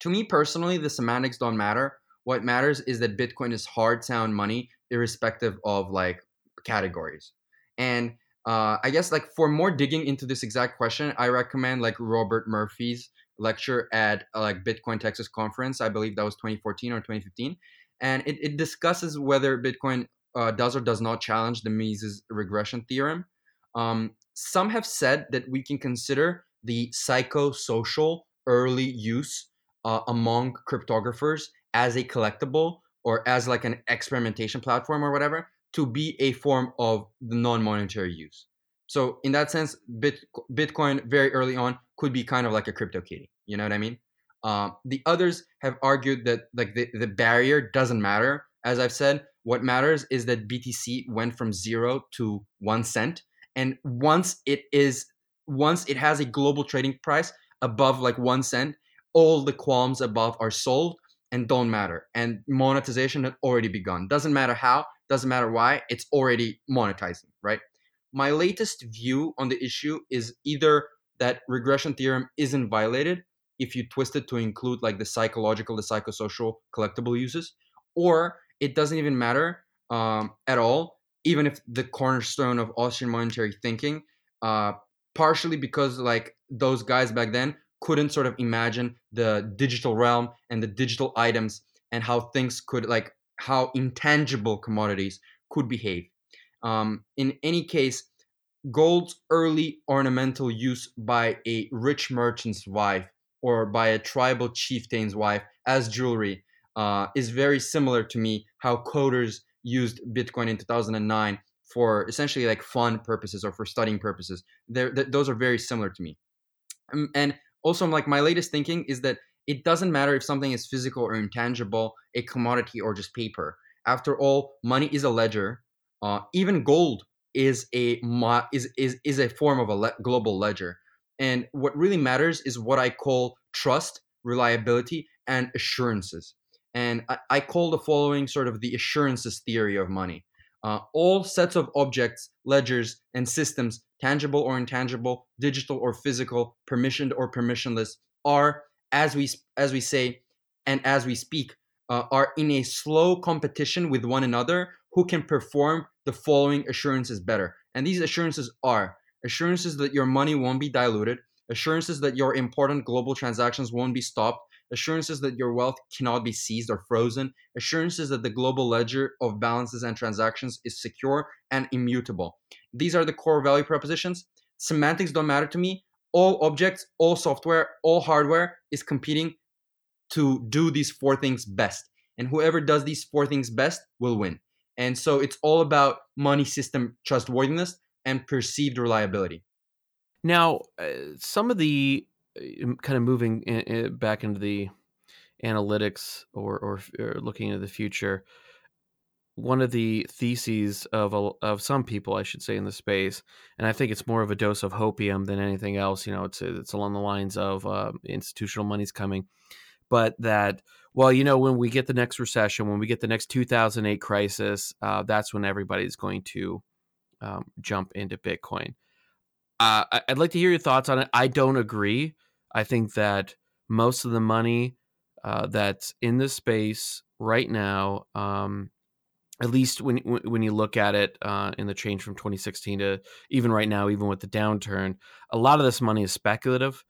To me personally the semantics don't matter. What matters is that bitcoin is hard sound money irrespective of like categories. And uh, i guess like for more digging into this exact question i recommend like robert murphy's lecture at uh, like bitcoin texas conference. I believe that was 2014 or 2015 and it, it discusses whether Bitcoin uh, does or does not challenge the Mises regression theorem. Um, some have said that we can consider the psychosocial early use uh, among cryptographers as a collectible or as like an experimentation platform or whatever to be a form of the non-monetary use. So in that sense, Bit- Bitcoin very early on could be kind of like a crypto kitty. You know what I mean? Um, the others have argued that like the, the barrier doesn't matter. As I've said, what matters is that BTC went from zero to one cent, and once it is once it has a global trading price above like one cent, all the qualms above are solved and don't matter. And monetization had already begun. Doesn't matter how, doesn't matter why, it's already monetizing, right? My latest view on the issue is either that regression theorem isn't violated if you twist it to include like the psychological, the psychosocial collectible uses, or it doesn't even matter um, at all, even if the cornerstone of Austrian monetary thinking, uh, partially because like those guys back then couldn't sort of imagine the digital realm and the digital items and how things could like how intangible commodities could behave. Um, in any case, gold's early ornamental use by a rich merchant's wife or by a tribal chieftain's wife as jewelry uh, is very similar to me how coders used Bitcoin in 2009 for essentially like fun purposes or for studying purposes. Th- those are very similar to me. Um, and also, like my latest thinking is that it doesn't matter if something is physical or intangible, a commodity or just paper. After all, money is a ledger. Uh, even gold is a is is is a form of a le- global ledger. And what really matters is what I call trust, reliability, and assurances. And I, I call the following sort of the assurances theory of money. Uh, all sets of objects, ledgers, and systems, tangible or intangible, digital or physical, permissioned or permissionless, are, as we as we say, and as we speak, uh, are in a slow competition with one another who can perform the following assurances better. And these assurances are assurances that your money won't be diluted, assurances that your important global transactions won't be stopped, assurances that your wealth cannot be seized or frozen, assurances that the global ledger of balances and transactions is secure and immutable. These are the core value propositions. Semantics don't matter to me. All objects, all software, all hardware is competing to do these four things best. And whoever does these four things best will win. And so it's all about money system trustworthiness and perceived reliability. Now, uh, some of the kind of moving in, in, back into the analytics or, or, or looking into the future, one of the theses of a, of some people, I should say, in the space, and I think it's more of a dose of hopium than anything else. You know, it's it's along the lines of uh, institutional money's coming, but that well, you know, when we get the next recession, when we get the next 2008 crisis, uh, that's when everybody's going to um, jump into Bitcoin. Uh, I'd like to hear your thoughts on it. I don't agree. I think that most of the money uh, that's in the space right now, um, at least when when you look at it uh, in the change from 2016 to even right now, even with the downturn, a lot of this money is speculative,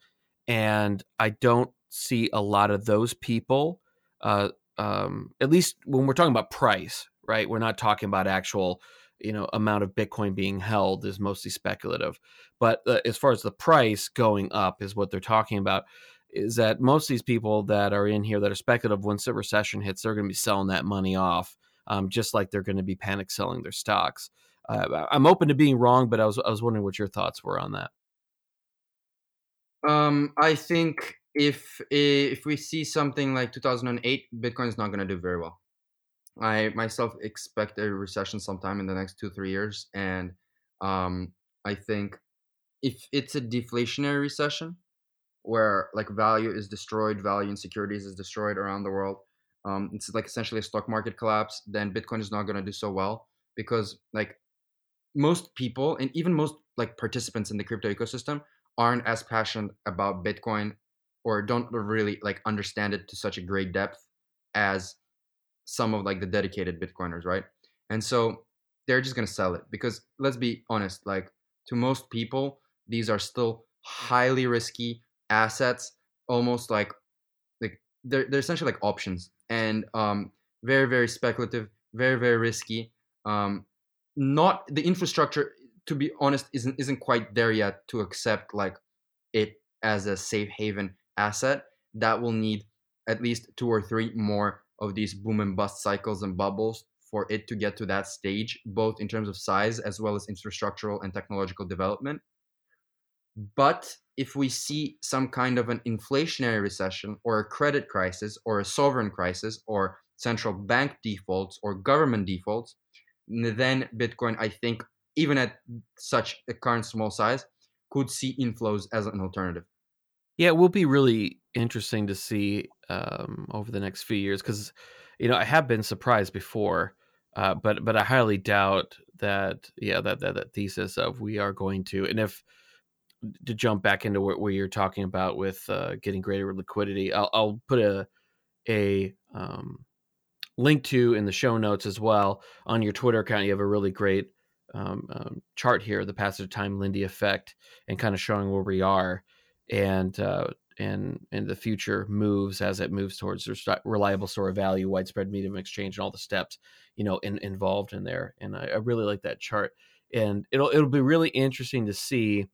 and I don't see a lot of those people. Uh, um, at least when we're talking about price, right? We're not talking about actual you know amount of bitcoin being held is mostly speculative but uh, as far as the price going up is what they're talking about is that most of these people that are in here that are speculative once the recession hits they're going to be selling that money off um, just like they're going to be panic selling their stocks. Uh, i'm open to being wrong but I was, I was wondering what your thoughts were on that. Um, i think if if we see something like 2008 bitcoin is not going to do very well I myself expect a recession sometime in the next two three years, and um, I think if it's a deflationary recession where like value is destroyed, value in securities is destroyed around the world, um, it's like essentially a stock market collapse. Then Bitcoin is not going to do so well because like most people and even most like participants in the crypto ecosystem aren't as passionate about Bitcoin or don't really like understand it to such a great depth as some of like the dedicated bitcoiners right? And so they're just to sell it because let's be honest like to most people these are still highly risky assets almost like like they're, they're essentially like options and um very very speculative very very risky um not the infrastructure to be honest isn't isn't quite there yet to accept like it as a safe haven asset. That will need at least two or three more of these boom and bust cycles and bubbles for it to get to that stage, both in terms of size as well as infrastructural and technological development. But if we see some kind of an inflationary recession or a credit crisis or a sovereign crisis or central bank defaults or government defaults, then Bitcoin, I think, even at such a current small size, could see inflows as an alternative. Yeah, it will be really interesting to see um, over the next few years because, you know, I have been surprised before, uh, but but I highly doubt that. Yeah, that, that that thesis of we are going to, and if to jump back into what, what you're talking about with uh, getting greater liquidity, I'll, I'll put a a um, link to in the show notes as well on your Twitter account. You have a really great um, um, chart here, the passage of time Lindy effect, and kind of showing where we are and uh, and and the future moves as it moves towards a reliable store of value, widespread medium exchange, and all the steps you know in, involved in there. And I, I really like that chart, and it'll it'll be really interesting to see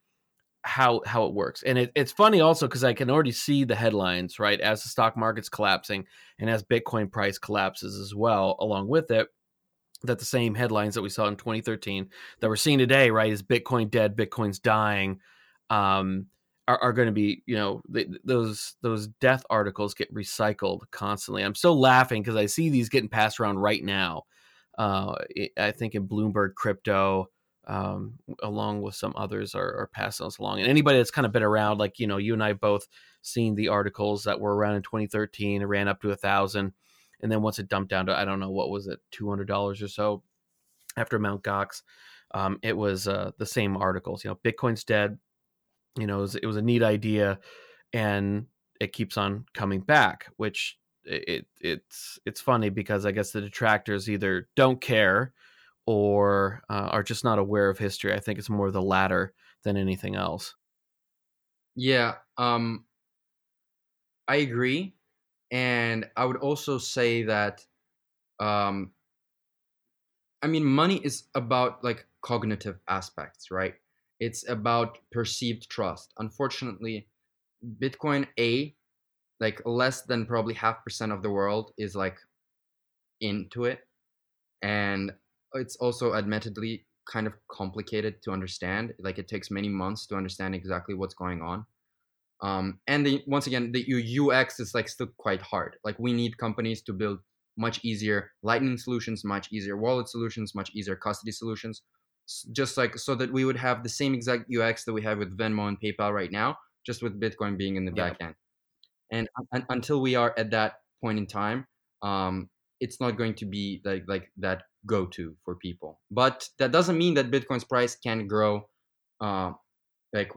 how how it works. And it, it's funny also because I can already see the headlines right as the stock market's collapsing and as Bitcoin price collapses as well along with it. That the same headlines that we saw in 2013 that we're seeing today, right, is Bitcoin dead, Bitcoin's dying. Um, are, are going to be you know those those death articles get recycled constantly. I'm still laughing because i see these getting passed around right now uh, i think in bloomberg crypto um, along with some others are, are passing us along. And anybody that's kind of been around like you know you and i both seen the articles that were around in 2013 it ran up to a thousand and then once it dumped down to i don't know what was it $200 or so after mount gox um, it was uh, the same articles you know bitcoin's dead you know, it was, it was a neat idea, and it keeps on coming back, which it it's it's funny because I guess the detractors either don't care or uh, are just not aware of history. I think it's more the latter than anything else. Yeah, um, I agree, and I would also say that, um, I mean, money is about like cognitive aspects, right? It's about perceived trust. Unfortunately, Bitcoin A, like less than probably half percent of the world is like into it. And it's also admittedly kind of complicated to understand. Like it takes many months to understand exactly what's going on. Um, and the, once again, the UX is like still quite hard. Like we need companies to build much easier Lightning solutions, much easier wallet solutions, much easier custody solutions just like so that we would have the same exact UX that we have with Venmo and PayPal right now, just with Bitcoin being in the back end. And, and until we are at that point in time, um, it's not going to be like like that go to for people. But that doesn't mean that Bitcoin's price can grow, uh, like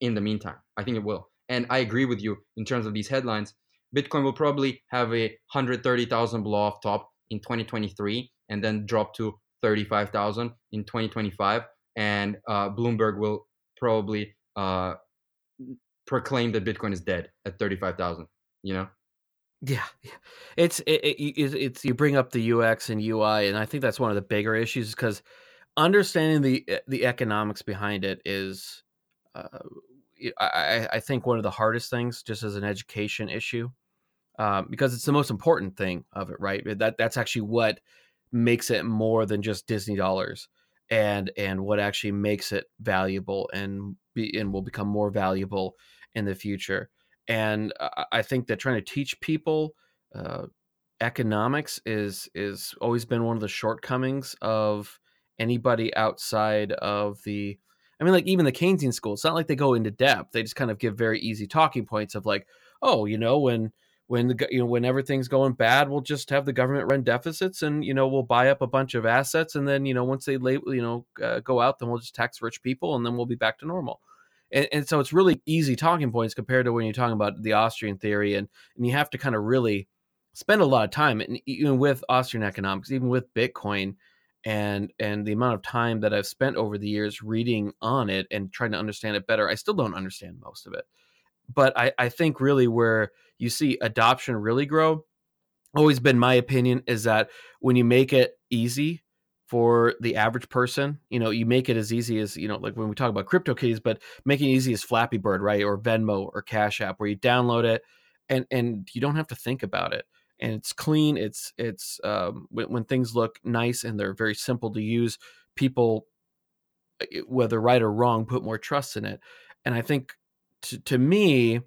in the meantime. I think it will. And I agree with you in terms of these headlines. Bitcoin will probably have a hundred thirty thousand blow off top in 2023 and then drop to 35,000 in 2025, and uh, Bloomberg will probably uh, proclaim that Bitcoin is dead at 35,000. You know? Yeah, it's it, it, it's you bring up the UX and UI, and I think that's one of the bigger issues because understanding the eh, the economics behind it is, uh, I, I think one of the hardest things, just as an education issue, um, because it's the most important thing of it, right? That that's actually what makes it more than just Disney dollars and and what actually makes it valuable and be and will become more valuable in the future. And I think that trying to teach people uh, economics is is always been one of the shortcomings of anybody outside of the I mean, like even the Keynesian school, it's not like they go into depth. They just kind of give very easy talking points of like, oh, you know, when when the you know when everything's going bad, we'll just have the government run deficits, and you know we'll buy up a bunch of assets, and then you know once they you know uh, go out, then we'll just tax rich people, and then we'll be back to normal. And, and, so it's really easy talking points compared to when you're talking about the Austrian theory, and and you have to kind of really spend a lot of time, and even with Austrian economics, even with Bitcoin, and and the amount of time that I've spent over the years reading on it and trying to understand it better, I still don't understand most of it but I, I think really where you see adoption really grow, always been my opinion is that when you make it easy for the average person, you know, you make it as easy as, you know, like when we talk about CryptoKitties, but making it easy as Flappy Bird, right? Or Venmo or Cash App, where you download it and and you don't have to think about it. And it's clean. It's it's um, when, when things look nice and they're very simple to use, people, eh, whether right or wrong, put more trust in it. And I think to, to me,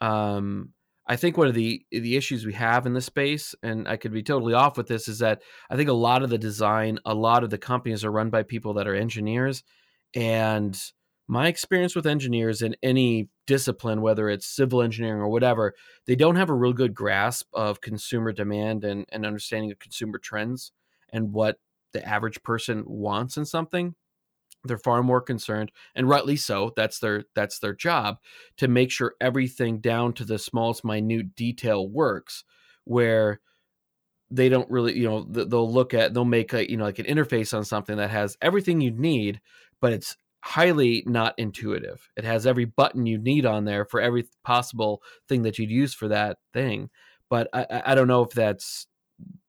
um, I think one of the the issues we have in this space, and I could be totally off with this, is that I think a lot of the design, a lot of the companies are run by people that are engineers, and my experience with engineers in any discipline, whether it's civil engineering or whatever, they don't have a real good grasp of consumer demand and, and understanding of consumer trends and what the average person wants in something they're far more concerned and rightly so that's their that's their job to make sure everything down to the smallest minute detail works where they don't really you know they'll look at they'll make a you know like an interface on something that has everything you need but it's highly not intuitive. It has every button you need on there for every possible thing that you'd use for that thing. But I, I don't know if that's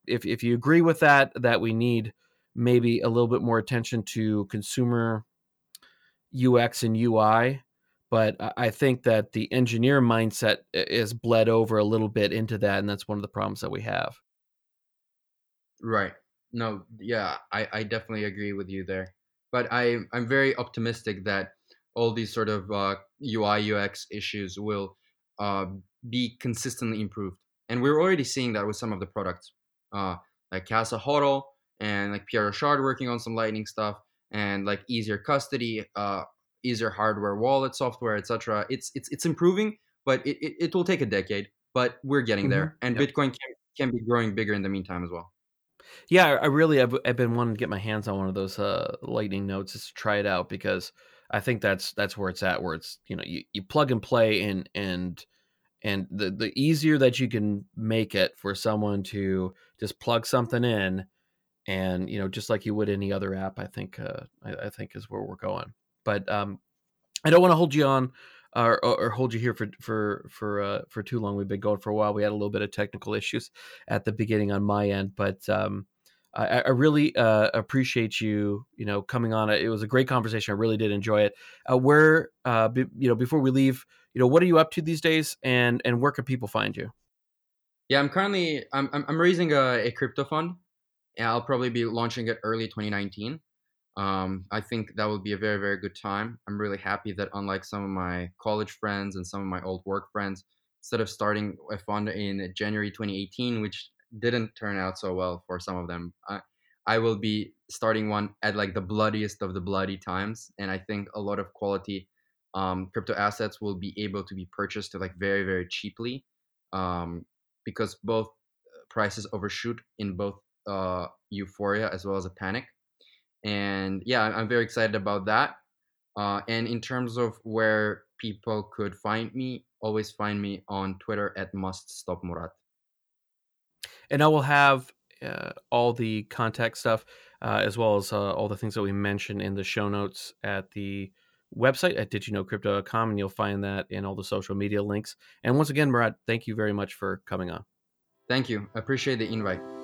if if you agree with that that we need maybe a little bit more attention to consumer UX and UI. But I think that the engineer mindset is bled over a little bit into that, and that's one of the problems that we have. Right. No, yeah, I, I definitely agree with you there. But I I'm very optimistic that all these sort of uh, UI UX issues will uh, be consistently improved, and we're already seeing that with some of the products, uh, like Casa HODL and like Pierre Rochard working on some Lightning stuff, and like easier custody, uh, easier hardware wallet software, etc. It's it's it's improving, but it, it, it will take a decade. But we're getting mm-hmm. there, and yep. Bitcoin can can be growing bigger in the meantime as well. Yeah, I really I've, I've been wanting to get my hands on one of those uh, Lightning nodes just to try it out because I think that's that's where it's at. Where it's you know you, you plug and play and and and the the easier that you can make it for someone to just plug something in and you know just like you would any other app, I think uh, I, I think is where we're going. But um, I don't want to hold you on or, or, hold you here for for for uh, for too long. We've been going for a while. We had a little bit of technical issues at the beginning on my end, but um, I, I, really uh, appreciate you you know coming on. It was a great conversation. I really did enjoy it. Uh, where uh, be, you know before we leave, you know what are you up to these days, and and where can people find you? Yeah, I'm currently I'm I'm raising a, a crypto fund. I'll probably be launching it early 2019. Um, I think that will be a very, very good time. I'm really happy that, unlike some of my college friends and some of my old work friends, instead of starting a fund in January 2018, which didn't turn out so well for some of them, I, I will be starting one at like the bloodiest of the bloody times. And I think a lot of quality um, crypto assets will be able to be purchased like very, very cheaply um, because both prices overshoot in both uh, euphoria as well as a panic. And yeah i'm very excited about that. Uh, and in terms of where people could find me always find me on twitter at MustStopMurad and i will have uh, all the contact stuff uh, as well as uh, all the things that we mentioned in the show notes at the website at didyouknowcrypto.com and you'll find that in all the social media links. And once again Murad thank you very much for coming on. Thank you. I appreciate the invite